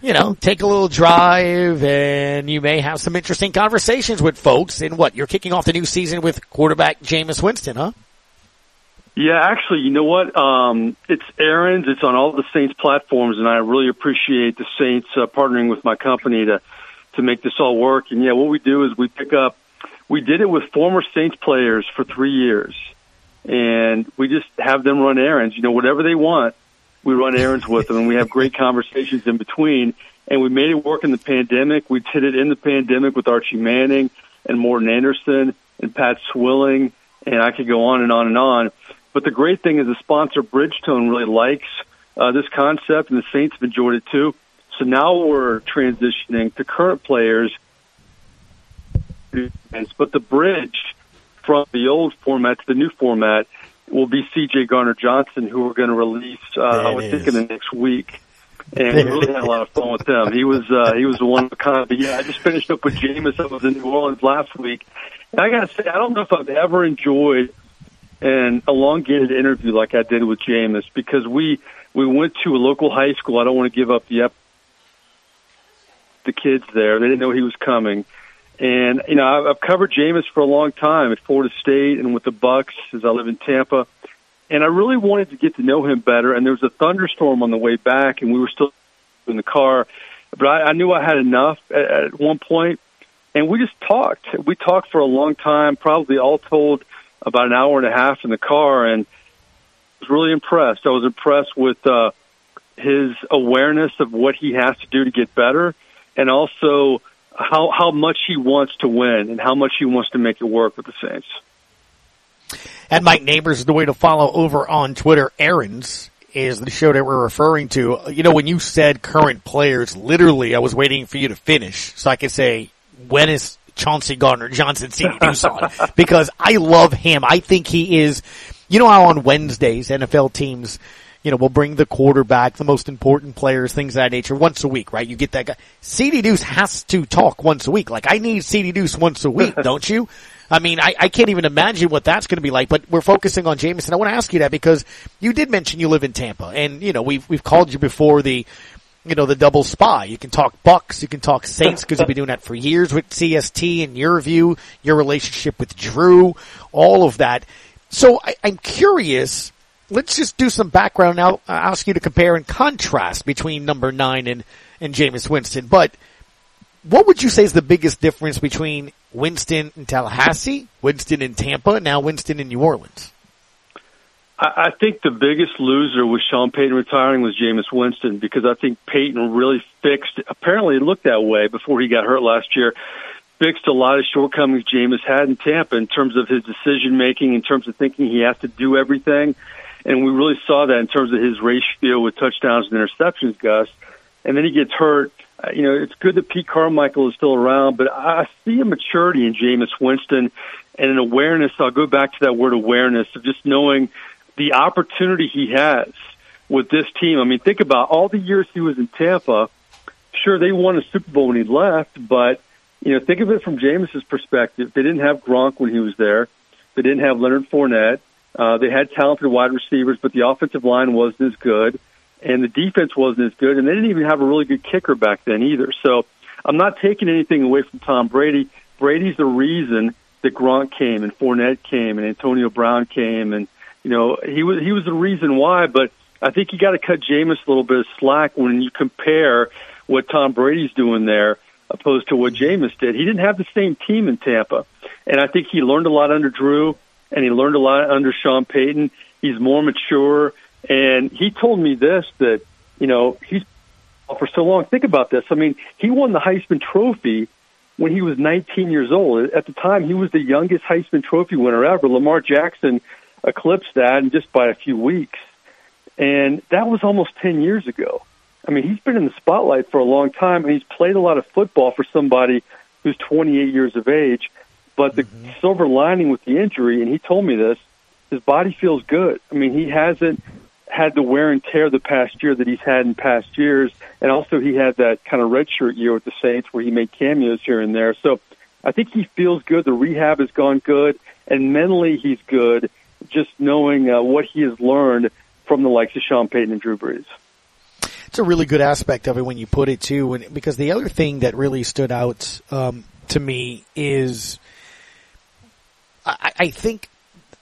you know, take a little drive and you may have some interesting conversations with folks. And what, you're kicking off the new season with quarterback Jameis Winston, huh? Yeah, actually, you know what? Um, it's errands. It's on all the Saints platforms, and I really appreciate the Saints uh, partnering with my company to to make this all work. And yeah, what we do is we pick up. We did it with former Saints players for three years, and we just have them run errands. You know, whatever they want, we run errands with them, and we have great conversations in between. And we made it work in the pandemic. We did it in the pandemic with Archie Manning and Morten Andersen and Pat Swilling, and I could go on and on and on. But the great thing is the sponsor Bridgestone really likes uh, this concept, and the Saints have enjoyed it too. So now we're transitioning to current players, but the bridge from the old format to the new format will be C.J. Gardner Johnson, who we're going to release. Uh, I would think in the next week. And we really had a lot of fun with them. He was uh, he was the one of a kind. But yeah, I just finished up with Jameis. I was in New Orleans last week, and I got to say, I don't know if I've ever enjoyed an elongated interview like I did with Jameis because we we went to a local high school. I don't want to give up the the kids there. They didn't know he was coming, and you know I've, covered Jameis for a long time at Florida State and with the Bucs as I live in Tampa, and I really wanted to get to know him better. And there was a thunderstorm on the way back, and we were still in the car, but I, I knew I had enough at, at one point, and we just talked. We talked for a long time, probably all told about an hour and a half in the car, and I was really impressed. I was impressed with uh, his awareness of what he has to do to get better, and also how how much he wants to win and how much he wants to make it work with the Saints. And Mike Neighbors is the way to follow over on Twitter. Errands is the show that we're referring to. You know, when you said current players, literally, I was waiting for you to finish so I could say, when is Chauncey Gardner Johnson CD Deuce on? <laughs> Because I love him. I think he is, you know how on Wednesdays NFL teams, you know, we'll bring the quarterback, the most important players, things of that nature once a week, right? You get that guy. CD Deuce has to talk once a week. Like I need CD Deuce once a week, <laughs> don't you? I mean, I, I can't even imagine what that's going to be like, but we're focusing on Jameson. I want to ask you that because you did mention you live in Tampa and, you know, we've, we've called you before the, you know, the double spy. You can talk Bucs, you can talk Saints because you've been doing that for years with CST and your view, your relationship with Drew, all of that. So I, I'm curious. Let's just do some background now. I'll ask you to compare and contrast between number nine and, and Jameis Winston. But what would you say is the biggest difference between Winston in Tallahassee, Winston in Tampa, now Winston in New Orleans? I, I think the biggest loser with Sean Payton retiring was Jameis Winston because I think Payton really fixed. Apparently, it looked that way before he got hurt last year. Fixed a lot of shortcomings Jameis had in Tampa in terms of his decision making, in terms of thinking he has to do everything, and we really saw that in terms of his ratio with touchdowns and interceptions, Gus. And then he gets hurt. Uh, you know, it's good that Pete Carmichael is still around, but I see a maturity in Jameis Winston and an awareness. I'll go back to that word awareness of just knowing the opportunity he has with this team. I mean, think about all the years he was in Tampa. Sure, they won a Super Bowl when he left, but you know, think of it from Jameis's perspective. They didn't have Gronk when he was there. They didn't have Leonard Fournette. Uh, they had talented wide receivers, but the offensive line wasn't as good and the defense wasn't as good, and they didn't even have a really good kicker back then either. So I'm not taking anything away from Tom Brady. Brady's the reason that Gronk came and Fournette came and Antonio Brown came, and you know he was he was the reason why. But I think you got to cut Jameis a little bit of slack when you compare what Tom Brady's doing there opposed to what Jameis did. He didn't have the same team in Tampa, and I think he learned a lot under Drew, and he learned a lot under Sean Payton. He's more mature. And he told me this that, you know, he's for so long. Think about this. I mean, he won the Heisman Trophy when he was 19 years old. At the time, he was the youngest Heisman Trophy winner ever. Lamar Jackson eclipsed that in just by a few weeks. And that was almost 10 years ago. I mean, he's been in the spotlight for a long time, and he's played a lot of football for somebody who's 28 years of age. But the mm-hmm. silver lining with the injury, and he told me this, his body feels good. I mean, he hasn't had the wear and tear the past year that he's had in past years, and also he had that kind of redshirt year with the Saints where he made cameos here and there. So I think he feels good. The rehab has gone good, and mentally he's good. Just knowing uh, what he has learned from the likes of Sean Payton and Drew Brees. It's a really good aspect of it when you put it too, and because the other thing that really stood out um, to me is, I, I think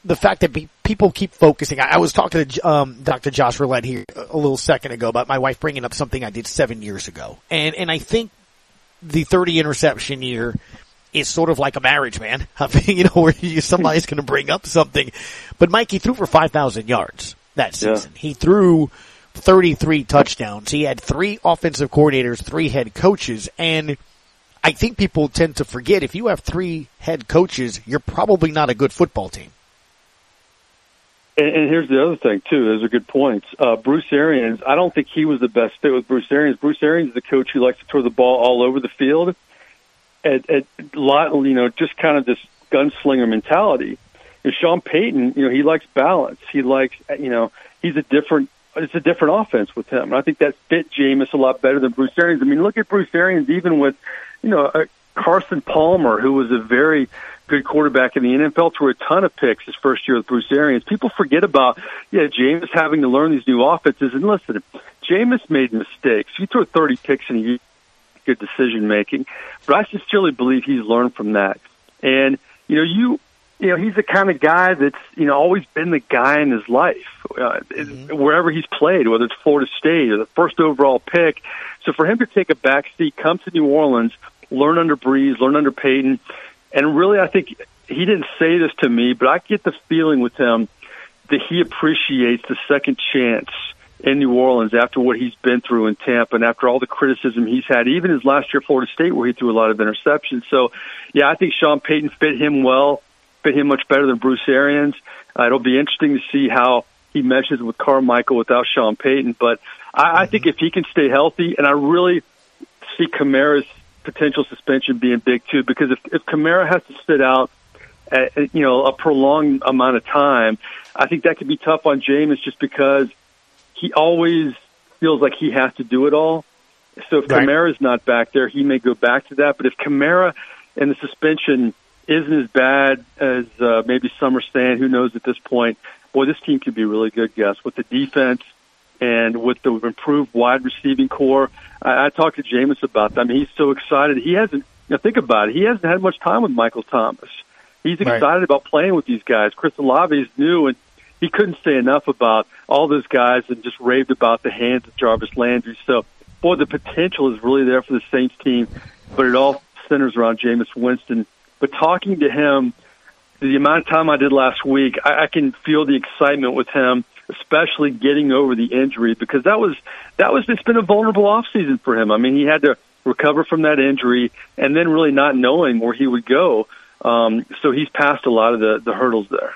the fact that people keep focusing. I, I was talking to um, Dr. Josh Roulette here a little second ago about my wife bringing up something I did seven years ago, and and I think the 30 interception year is sort of like a marriage, man. <laughs> you know, where you, somebody's going to bring up something. But Mikey threw for 5,000 yards that season. Yeah. He threw 33 touchdowns. He had three offensive coordinators, three head coaches, and I think people tend to forget if you have three head coaches, you're probably not a good football team. And, and here's the other thing too. Those are good points. Uh, Bruce Arians. I don't think he was the best fit with Bruce Arians. Bruce Arians is the coach who likes to throw the ball all over the field. At, at lot, you know, just kind of this gunslinger mentality. And Sean Payton, you know, he likes balance. He likes, you know, he's a different. It's a different offense with him. And I think that fit Jameis a lot better than Bruce Arians. I mean, look at Bruce Arians, even with, you know, uh, Carson Palmer, who was a very good quarterback in the NFL, threw a ton of picks his first year with Bruce Arians. People forget about, yeah, Jameis having to learn these new offenses. And listen, Jameis made mistakes. He threw 30 picks in a year, good decision making. But I sincerely believe he's learned from that. And, you know, you, you know, he's the kind of guy that's, you know, always been the guy in his life, uh, mm-hmm. wherever he's played, whether it's Florida State or the first overall pick. So for him to take a back seat, come to New Orleans, learn under Brees, learn under Payton, and really, I think he didn't say this to me, but I get the feeling with him that he appreciates the second chance in New Orleans after what he's been through in Tampa and after all the criticism he's had, even his last year at Florida State where he threw a lot of interceptions. So, yeah, I think Sean Payton fit him well, fit him much better than Bruce Arians. Uh, it'll be interesting to see how he meshes with Carmichael without Sean Payton. But I, I think if he can stay healthy, and I really see Kamara's potential suspension being big too, because if, if Kamara has to sit out, at, you know, a prolonged amount of time, I think that could be tough on Jameis just because he always feels like he has to do it all. So if Right. Kamara's not back there, he may go back to that. But if Kamara and the suspension isn't as bad as uh, maybe some are saying, who knows at this point? Boy, this team could be really good, Gus, with the defense and with the improved wide receiving core. I, I talked to Jameis about that. I mean, he's so excited. He hasn't. Now think about it. He hasn't had much time with Michael Thomas. He's Right. excited about playing with these guys. Chris Olave is new, and he couldn't say enough about all those guys and just raved about the hands of Jarvis Landry. So, boy, the potential is really there for the Saints team, but it all centers around Jameis Winston. But talking to him, the amount of time I did last week, I, I can feel the excitement with him, especially getting over the injury because that was that was it's been a vulnerable off season for him. I mean, he had to recover from that injury and then really not knowing where he would go. Um, so he's passed a lot of the, the hurdles there.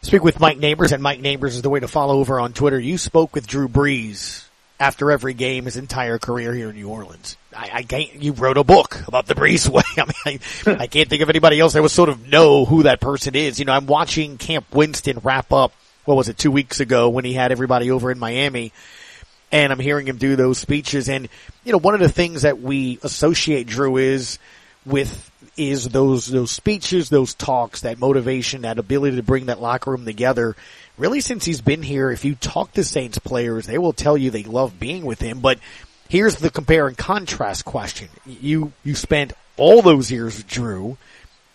Speak with Mike Neighbors, and Mike Neighbors is the way to follow over on Twitter. You spoke with Drew Brees after every game, his entire career here in New Orleans. I, I can't, you wrote a book about the Brees way. <laughs> I mean, I, I can't think of anybody else that would sort of know who that person is. You know, I'm watching Camp Winston wrap up, what was it, two weeks ago when he had everybody over in Miami and I'm hearing him do those speeches. And you know, one of the things that we associate Drew is with is those those speeches, those talks, that motivation, that ability to bring that locker room together. Really, since he's been here, if you talk to Saints players, they will tell you they love being with him. But here's the compare and contrast question: you you spent all those years with Drew.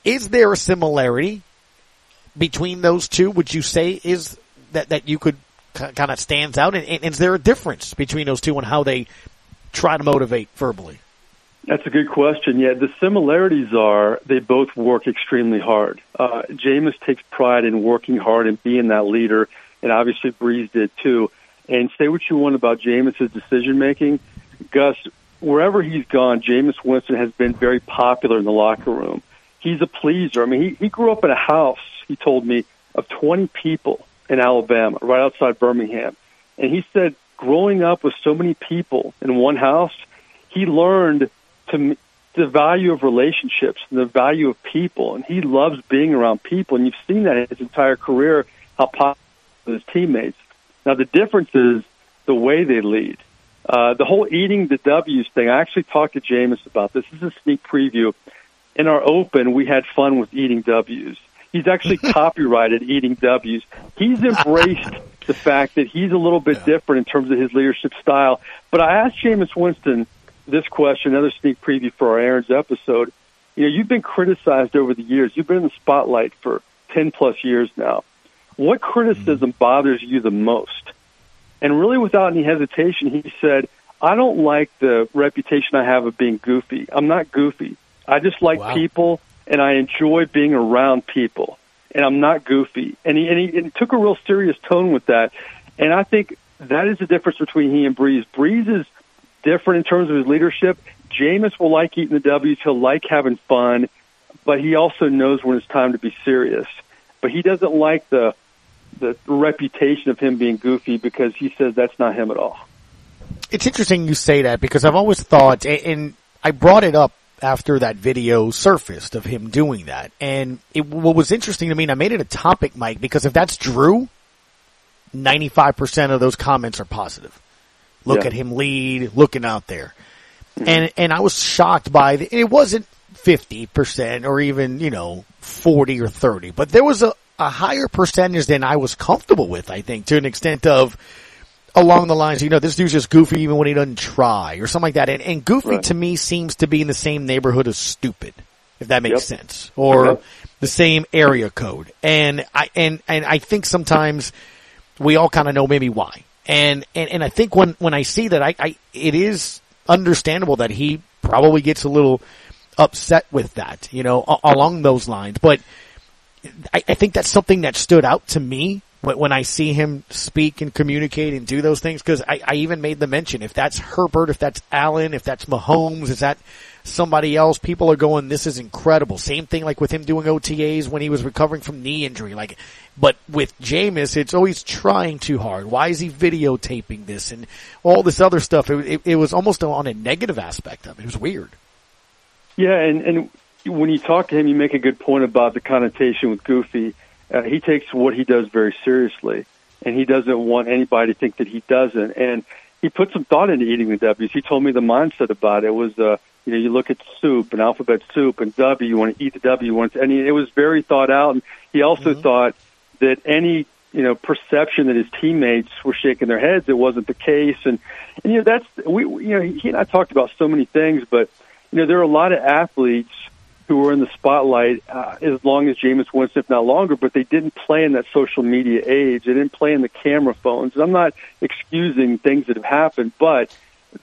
Is there a similarity between those two? Would you say is that that you could kind of stands out? And, and is there a difference between those two and how they try to motivate verbally? That's a good question. Yeah, the similarities are they both work extremely hard. Uh, Jameis takes pride in working hard and being that leader, and obviously Brees did too. And say what you want about Jameis's decision making, Gus. Wherever he's gone, Jameis Winston has been very popular in the locker room. He's a pleaser. I mean, he, he grew up in a house. He told me of 20 people in Alabama, right outside Birmingham, and he said growing up with so many people in one house, he learned to the value of relationships and the value of people, and he loves being around people. And you've seen that in his entire career, how popular with his teammates. Now the difference is the way they lead. Uh, the whole eating the W's thing. I actually talked to Jameis about this. This is a sneak preview. In our open, we had fun with eating W's. He's actually <laughs> copyrighted eating W's. He's embraced the fact that he's a little bit different in terms of his leadership style. But I asked Jameis Winston this question, another sneak preview for our Errands episode. You know, you've been criticized over the years. You've been in the spotlight for 10 plus years now. What criticism mm-hmm. bothers you the most? And really, without any hesitation, he said, I don't like the reputation I have of being goofy. I'm not goofy. I just like Wow. people and I enjoy being around people. And I'm not goofy. And he, and he and he took a real serious tone with that. And I think that is the difference between he and Brees. Brees is different in terms of his leadership. Jameis will like eating the W's. He'll like having fun, but he also knows when it's time to be serious. But he doesn't like the the reputation of him being goofy because he says that's not him at all. It's interesting you say that because I've always thought, and I brought it up after that video surfaced of him doing that. And it, what was interesting to me, and I made it a topic, Mike, because if that's Drew, 95% of those comments are positive. Look Yeah. at him lead, looking out there. Mm-hmm. And, and I was shocked by the, it wasn't 50% or even, you know, 40 or 30, but there was a, a higher percentage than I was comfortable with, I think, to an extent of, along the lines, you know, this dude's just goofy even when he doesn't try or something like that. And, and goofy Right. to me seems to be in the same neighborhood as stupid, if that makes Yep. sense, or the same area code. And I, and, and I think sometimes we all kind of know maybe why. And, and, and I think when, when I see that, I, I, it is understandable that he probably gets a little upset with that, you know, a- along those lines. But I, I think that's something that stood out to me when, when I see him speak and communicate and do those things, because I, I even made the mention, if that's Herbert, if that's Allen, if that's Mahomes, is that somebody else, people are going, this is incredible. Same thing like with him doing OTAs when he was recovering from knee injury. Like, but with Jameis, it's always trying too hard. Why is he videotaping this and all this other stuff? It, it, it was almost on a negative aspect of it. It was weird. Yeah, and and when you talk to him, you make a good point about the connotation with Goofy. Uh, he takes what he does very seriously, and he doesn't want anybody to think that he doesn't. And he put some thought into eating the W's. He told me the mindset about it was, uh, you know, you look at soup and alphabet soup and W, you want to eat the W, you want to, and he, it was very thought out. And he also mm-hmm. thought that any you know perception that his teammates were shaking their heads, it wasn't the case. And and you know that's we you know he and I talked about so many things, but you know there are a lot of athletes who were in the spotlight uh, as long as Jameis Winston, if not longer, but they didn't play in that social media age. They didn't play in the camera phones. And I'm not excusing things that have happened, but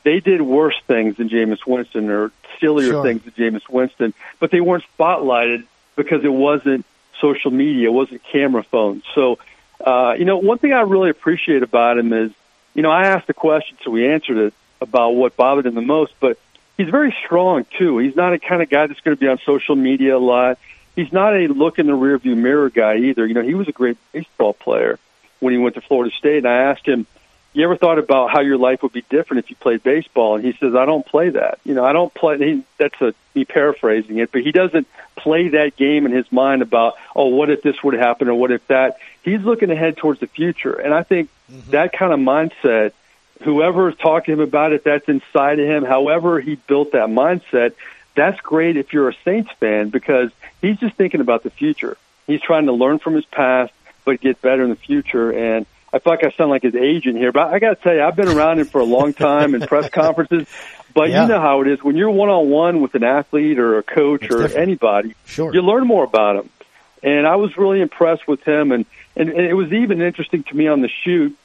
they did worse things than Jameis Winston or sillier sure. things than Jameis Winston, but they weren't spotlighted because it wasn't social media, it wasn't camera phones. So, uh, you know, one thing I really appreciate about him is, you know, I asked a question, so we answered it about what bothered him the most, but he's very strong too. He's not a kind of guy that's going to be on social media a lot. He's not a look in the rearview mirror guy either. You know, he was a great baseball player when he went to Florida State, and I asked him, "You ever thought about how your life would be different if you played baseball?" And he says, "I don't play that. You know, I don't play." He, that's a me paraphrasing it, but he doesn't play that game in his mind about, "Oh, what if this would happen or what if that." He's looking ahead towards the future, and I think mm-hmm. that kind of mindset whoever talked to him about it, that's inside of him. However, he built that mindset. That's great if you're a Saints fan because he's just thinking about the future. He's trying to learn from his past, but get better in the future. And I feel like I sound like his agent here, but I got to tell you, I've been around him for a long time in press <laughs> conferences. But yeah. you know how it is when you're one on one with an athlete or a coach it's or different. anybody. Sure. You learn more about him. And I was really impressed with him, and, and, and it was even interesting to me on the shoot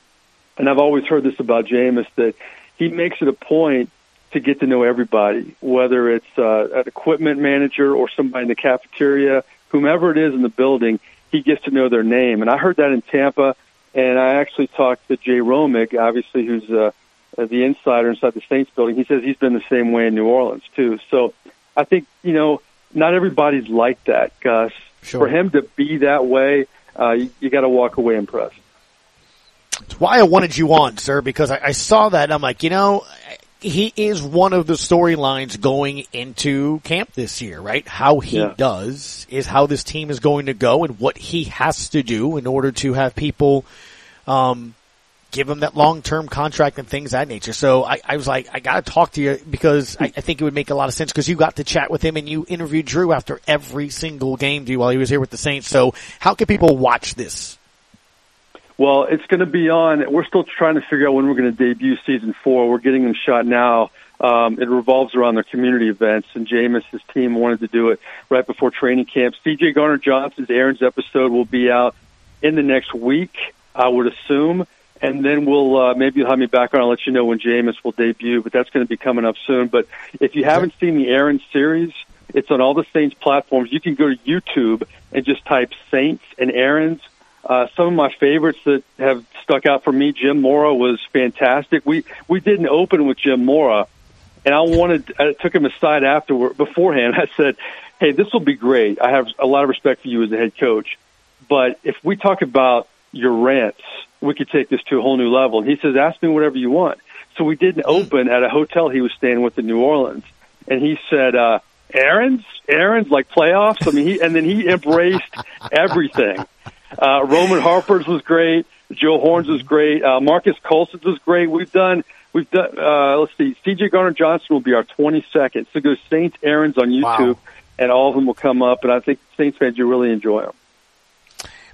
and I've always heard this about Jameis that he makes it a point to get to know everybody, whether it's uh, an equipment manager or somebody in the cafeteria, whomever it is in the building, he gets to know their name. And I heard that in Tampa, and I actually talked to Jay Romig, obviously, who's uh, the insider inside the Saints building. He says he's been the same way in New Orleans too. So I think you know not everybody's like that, Gus. Sure. For him to be that way, uh, you, you got to walk away impressed. It's why I wanted you on, sir, because I, I saw that and I'm like, you know, he is one of the storylines going into camp this year, right? How he yeah. does is how this team is going to go and what he has to do in order to have people, um, give him that long-term contract and things that nature. So I, I was like, I gotta talk to you because I, I, think it would make a lot of sense because you got to chat with him and you interviewed Drew after every single game do while he was here with the Saints. So how can people watch this? Well, it's going to be on. We're still trying to figure out when we're going to debut season four. We're getting them shot now. Um, it revolves around their community events, and Jameis' his team wanted to do it right before training camp. CJ Gardner Johnson's Errands episode will be out in the next week, I would assume. And then we'll uh, maybe you'll have me back on. I'll let you know when Jameis will debut, but that's going to be coming up soon. But if you haven't seen the Errands series, it's on all the Saints platforms. You can go to YouTube and just type Saints and Errands uh, some of my favorites that have stuck out for me, Jim Mora was fantastic. We we didn't open with Jim Mora, and I wanted I took him aside afterward beforehand. <laughs> I said, "Hey, this will be great. I have a lot of respect for you as a head coach, but if we talk about your rants, we could take this to a whole new level." And he says, "Ask me whatever you want." So we didn't open at a hotel he was staying with in New Orleans, and he said, uh, "Errands, Errands like playoffs." I mean, he and then he embraced everything. Uh, Roman Harper's was great. Joe Horns was great. Uh, Marques Colston's was great. We've done, we've done, uh, let's see, CJ Gardner Johnson will be our 22nd. So go Saints Errands on YouTube wow. and all of them will come up. And I think Saints fans, you really enjoy them.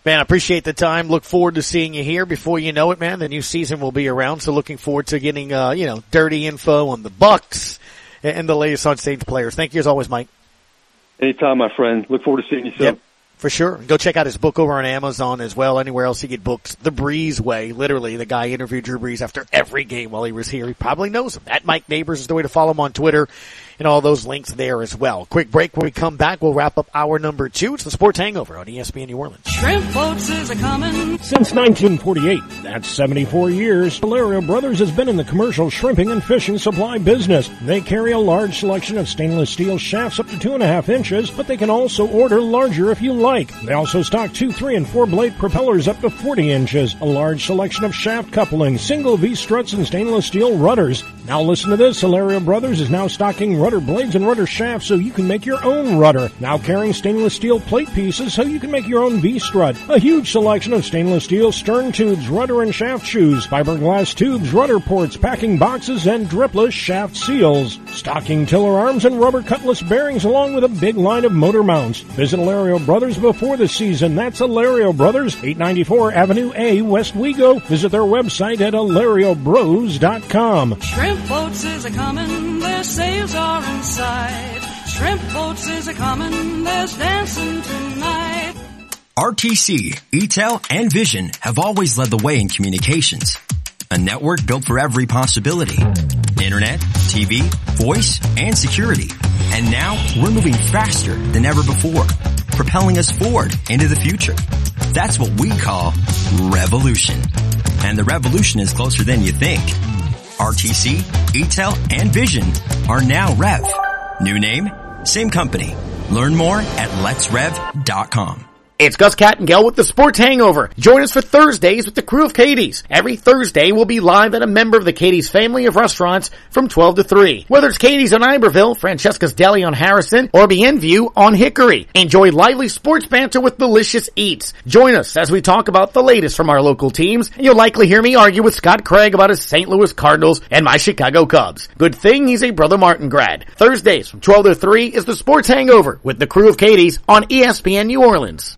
Man, I appreciate the time. Look forward to seeing you here. Before you know it, man, the new season will be around. So looking forward to getting, uh, you know, dirty info on the Bucs and the latest on Saints players. Thank you as always, Mike. Anytime, my friend. Look forward to seeing you soon. Yep. For sure. Go check out his book over on Amazon as well. Anywhere else you get books. The Brees Way. Literally, the guy interviewed Drew Brees after every game while he was here. He probably knows him. At Mike Neighbors is the way to follow him on Twitter. And all those links there as well. Quick break when we come back. We'll wrap up hour number two. It's the Sports Hangover on ESPN New Orleans. Shrimp boats is a coming. Since 1948, that's 74 years, Hilario Brothers has been in the commercial shrimping and fishing supply business. They carry a large selection of stainless steel shafts up to two and a half inches, but they can also order larger if you like. They also stock two, three, and four blade propellers up to 40 inches, a large selection of shaft couplings, single V struts, and stainless steel rudders. Now listen to this, Hilario Brothers is now stocking rudder blades and rudder shafts so you can make your own rudder. Now carrying stainless steel plate pieces so you can make your own V-strut. A huge selection of stainless steel stern tubes, rudder and shaft shoes, fiberglass tubes, rudder ports, packing boxes, and dripless shaft seals. Stocking tiller arms and rubber cutlass bearings along with a big line of motor mounts. Visit Hilario Brothers before the season. That's Hilario Brothers, 894 Avenue A, West Wego. Visit their website at hilariobros.com. Shrimp boats is a coming. Their sails are Shrimp boats is a coming. There's dancing tonight. RTC, EATEL, and Vision have always led the way in communications. A network built for every possibility. Internet, TV, voice, and security. And now we're moving faster than ever before, propelling us forward into the future. That's what we call revolution. And the revolution is closer than you think. RTC, EATEL, and Vision are now Rev. New name, same company. Learn more at letsrev.com. It's Gus Kattengell with the Sports Hangover. Join us for Thursdays with the crew of Katie's. Every Thursday we'll be live at a member of the Katie's family of restaurants from 12 to 3. Whether it's Katie's on Iberville, Francesca's Deli on Harrison, or Bienview on Hickory. Enjoy lively sports banter with delicious eats. Join us as we talk about the latest from our local teams, and you'll likely hear me argue with Scott Craig about his St. Louis Cardinals and my Chicago Cubs. Good thing he's a Brother Martin grad. Thursdays from 12 to 3 is the Sports Hangover with the crew of Katie's on ESPN New Orleans.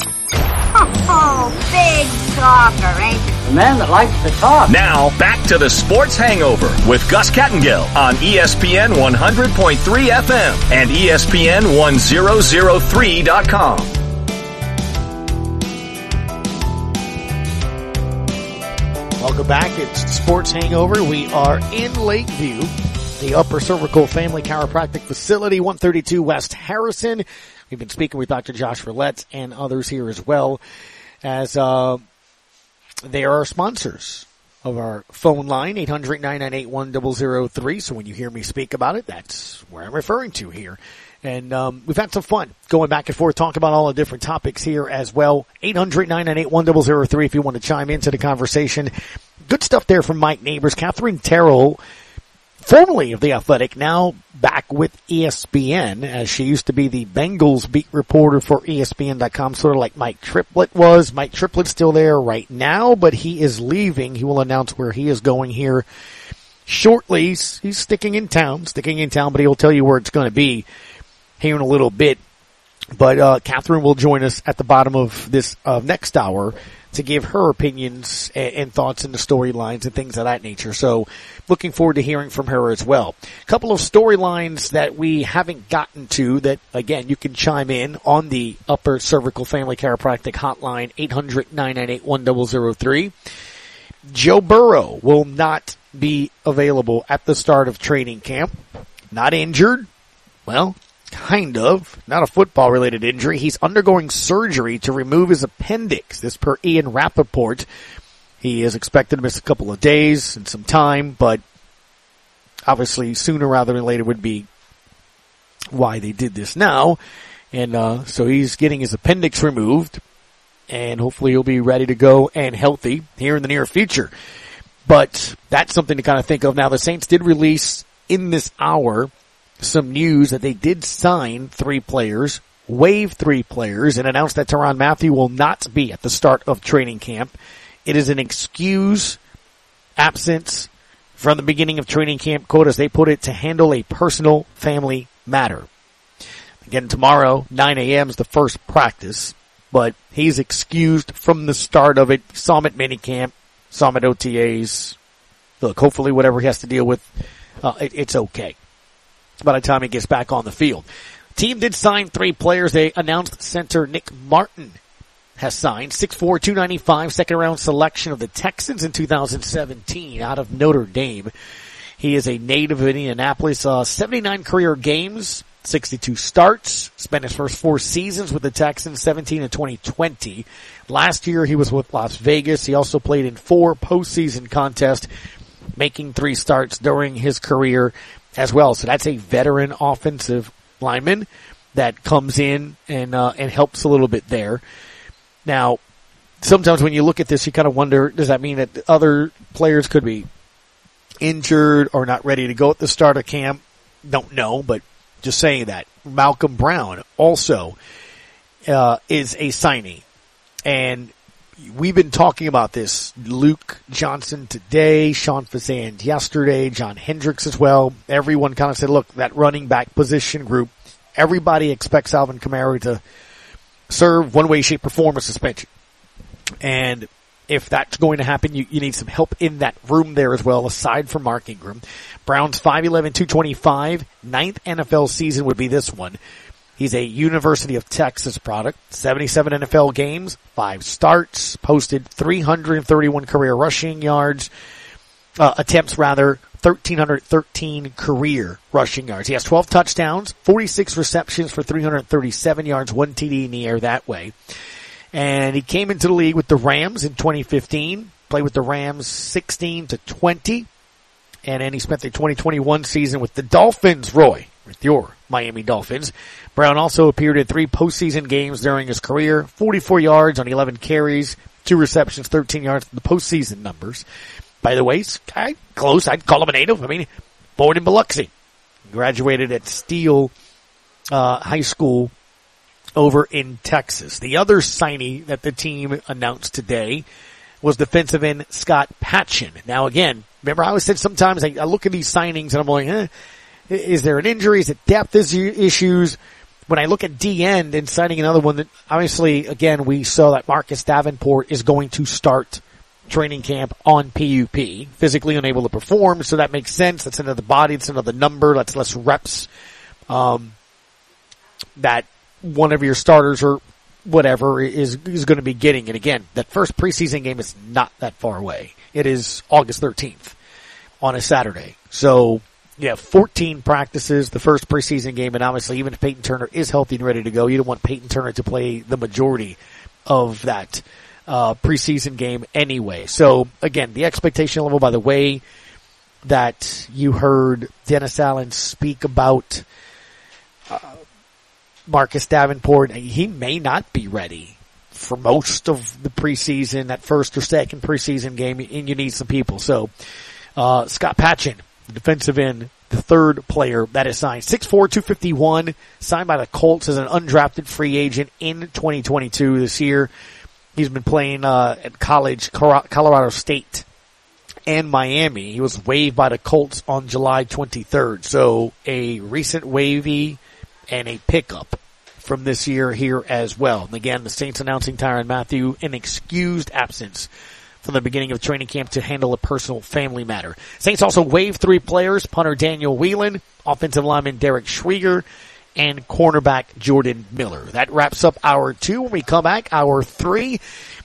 Big talker, ain't you? The man that likes to talk. Now, back to the Sports Hangover with Gus Kattengell on ESPN 100.3 FM and ESPN 1003.com. Welcome back. It's Sports Hangover. We are in Lakeview, the Upper Cervical Family Chiropractic Facility, 132 West Harrison. We've been speaking with Dr. Josh Roulette and others here as well as, uh, they are our sponsors of our phone line, 800-998-1003. So when you hear me speak about it, that's where I'm referring to here. And um, we've had some fun going back and forth, talking about all the different topics here as well. 800-998-1003 if you want to chime into the conversation. Good stuff there from Mike Neighbors. Katherine Terrell, formerly of The Athletic, now back with ESPN, as she used to be the Bengals beat reporter for ESPN.com, sort of like Mike Triplett was. Mike Triplett's still there right now, but he is leaving. He will announce where he is going here shortly. He's, he's sticking in town, sticking in town, but he'll tell you where it's going to be here in a little bit. But uh, Katherine will join us at the bottom of this uh, next hour to give her opinions and, and thoughts the storylines and things of that nature. So looking forward to hearing from her as well. A couple of storylines that we haven't gotten to that again you can chime in on the upper cervical family chiropractic hotline 800-998-1003. Joe Burrow will not be available at the start of training camp. Not injured. Well, kind of. Not a football related injury. He's undergoing surgery to remove his appendix. This per Ian Rapoport. He is expected to miss a couple of days and some time, but obviously sooner rather than later would be why they did this now. And, uh, so he's getting his appendix removed and hopefully he'll be ready to go and healthy here in the near future. But that's something to kind of think of. Now the Saints did release in this hour some news that they did sign three players, waive three players, and announced that Tyrann Mathieu will not be at the start of training camp. It is an excuse absence from the beginning of training camp, quote as they put it, to handle a personal family matter. Again, tomorrow, 9 a.m. is the first practice, but he's excused from the start of it. Saw him at minicamp, saw him at OTAs. Look, hopefully whatever he has to deal with, uh, it, it's okay by the time he gets back on the field. Team did sign three players. They announced center Nick Martin has signed 6'4", 295, second round selection of the Texans in 2017 out of Notre Dame. He is a native of Indianapolis, uh, 79 career games, 62 starts, spent his first four seasons with the Texans, 17 and 2020. Last year he was with Las Vegas. He also played in four postseason contests, making three starts during his career as well. So that's a veteran offensive lineman that comes in and, uh, and helps a little bit there. Now, sometimes when you look at this, you kind of wonder, does that mean that other players could be injured or not ready to go at the start of camp? Don't know, but just saying that. Malcolm Brown also, uh, is a signing. And we've been talking about this. Luke Johnson today, Sean Fazende yesterday, John Hendricks as well. Everyone kind of said, look, that running back position group, everybody expects Alvin Kamara to serve one way, shape, or form a suspension. And if that's going to happen, you, you need some help in that room there as well, aside from Mark Ingram. Brown's 5'11", 225, ninth NFL season would be this one. He's a University of Texas product, 77 NFL games, five starts, posted 331 career rushing yards, uh, attempts rather, 1313 career rushing yards. He has 12 touchdowns, 46 receptions for 337 yards, one TD in the air that way. And he came into the league with the Rams in 2015, played with the Rams 16 to 20. And then he spent the 2021 season with the Dolphins, Roy, with your Miami Dolphins. Brown also appeared in three postseason games during his career, 44 yards on 11 carries, two receptions, 13 yards, the postseason numbers. By the way, close. I'd call him a native. I mean, born in Biloxi. Graduated at Steele uh, High School over in Texas. The other signee that the team announced today was defensive end Scott Patchan. Now again, remember I always said sometimes I, I look at these signings and I'm like, eh, is there an injury? Is it depth issues? When I look at D end and signing another one that obviously again we saw that Marcus Davenport is going to start training camp on PUP, physically unable to perform, so that makes sense. That's another body, that's another number, that's less reps. Um, that one of your starters or whatever is is going to be getting. And again, that first preseason game is not that far away. It is August 13th on a Saturday. So yeah, 14 practices, the first preseason game, and obviously even if Peyton Turner is healthy and ready to go, you don't want Peyton Turner to play the majority of that uh, preseason game anyway. So again, the expectation level by the way that you heard Dennis Allen speak about uh, Marcus Davenport, he may not be ready for most of the preseason, that first or second preseason game, and you need some people. So, uh, Scott Patchan, the defensive end, the third player that is signed. 6'4", 251, signed by the Colts as an undrafted free agent in 2022 this year. He's been playing, uh, at college, Colorado State and Miami. He was waived by the Colts on July 23rd. So a recent wavy and a pickup from this year here as well. And again, the Saints announcing Tyrann Mathieu an excused absence from the beginning of training camp to handle a personal family matter. Saints also waived three players, punter Daniel Whelan, offensive lineman Derek Schwieger, and cornerback Jordan Miller. That wraps up hour two. When we come back, hour three,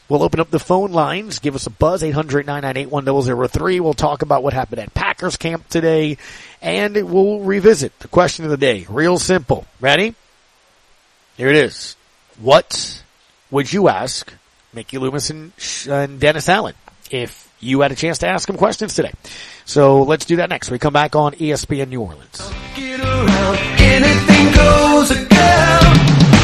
we'll open up the phone lines. Give us a buzz, 800-998-1003. We'll talk about what happened at Packers camp today, and we'll revisit the question of the day. Real simple. Ready? Here it is. What would you ask Mickey Loomis and, and Dennis Allen if you had a chance to ask them questions today? So let's do that next. We come back on ESPN New Orleans.